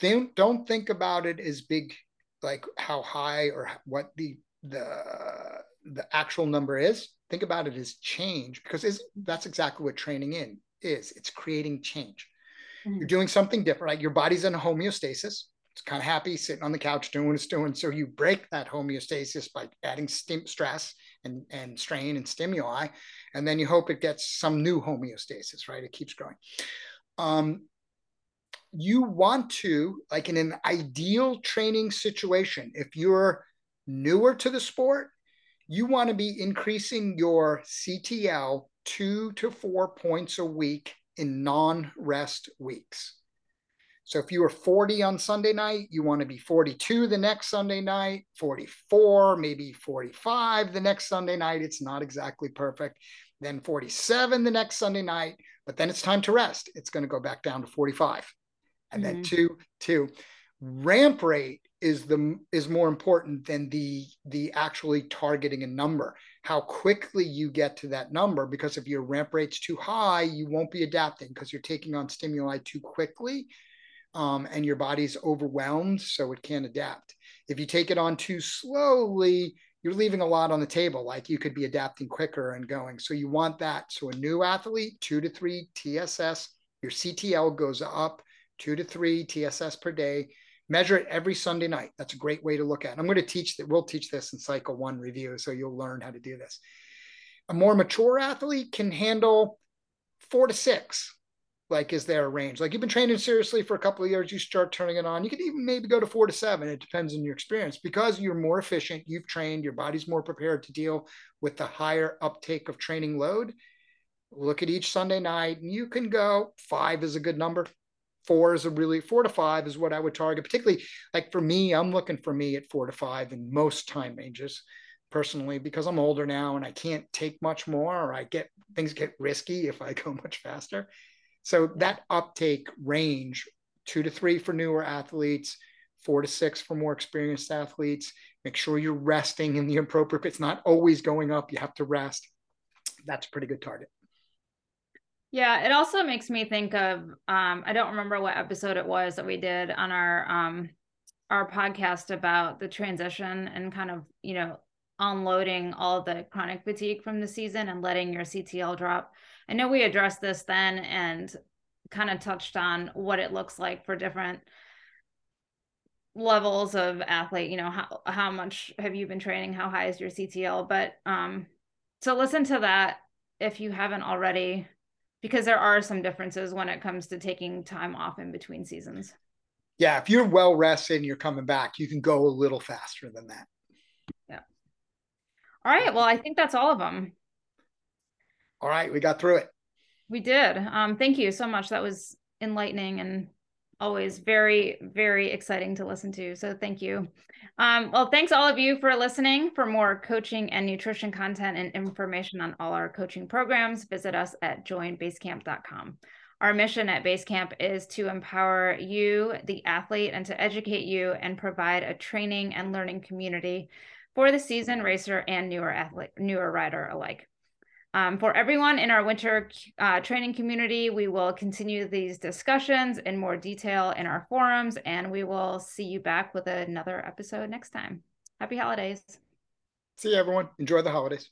Don't don't think about it as big like how high or what the the the actual number is. Think about it as change because is that's exactly what training in is. It's creating change. Mm-hmm. you're doing something different like your body's in a homeostasis it's kind of happy sitting on the couch doing what it's doing so you break that homeostasis by adding stim- stress and, and strain and stimuli and then you hope it gets some new homeostasis, right? It keeps growing. Um, you want to, like in an ideal training situation, if you're newer to the sport, you want to be increasing your CTL two to four points a week in non rest weeks. So if you were 40 on Sunday night, you want to be 42 the next Sunday night, 44, maybe 45 the next Sunday night. It's not exactly perfect. Then 47 the next Sunday night, but then it's time to rest. It's going to go back down to 45. And mm-hmm. then two, two. Ramp rate is the is more important than the the actually targeting a number how quickly you get to that number because if your ramp rate's too high you won't be adapting because you're taking on stimuli too quickly um, and your body's overwhelmed so it can't adapt if you take it on too slowly you're leaving a lot on the table like you could be adapting quicker and going so you want that so a new athlete two to three tss your ctl goes up two to three tss per day measure it every Sunday night. That's a great way to look at it. I'm going to teach that. We'll teach this in cycle one review. So you'll learn how to do this. A more mature athlete can handle four to six, like is there a range. Like you've been training seriously for a couple of years, you start turning it on. You can even maybe go to four to seven. It depends on your experience. Because you're more efficient, you've trained, your body's more prepared to deal with the higher uptake of training load. Look at each Sunday night, and you can go five is a good number four is a really four to five is what I would target. Particularly like for me, I'm looking for me at four to five in most time ranges personally because I'm older now and I can't take much more or I get things get risky if I go <laughs> much faster. So that uptake range, two to three for newer athletes, four to six for more experienced athletes. Make sure you're resting in the appropriate. It's not always going up. You have to rest. That's a pretty good target. Yeah, it also makes me think of um, I don't remember what episode it was that we did on our um, our podcast about the transition and kind of, you know, unloading all the chronic fatigue from the season and letting your CTL drop. I know we addressed this then and kind of touched on what it looks like for different levels of athlete, you know, how how much have you been training, how high is your CTL, but um so listen to that if you haven't already because there are some differences when it comes to taking time off in between seasons. Yeah, if you're well rested and you're coming back, you can go a little faster than that. Yeah. All right. Well, I think that's all of them. All right, we got through it. We did. Um, thank you so much. That was enlightening and always very, very exciting to listen to. So thank you. Um, well, thanks all of you for listening. For more coaching and nutrition content and information on all our coaching programs, visit us at joinbasecamp.com. Our mission at Basecamp is to empower you, the athlete, and to educate you and provide a training and learning community for the seasoned racer and newer athlete, newer rider alike. Um, for everyone in our winter uh, training community, we will continue these discussions in more detail in our forums, and we will see you back with another episode next time. Happy holidays. See you, everyone. Enjoy the holidays.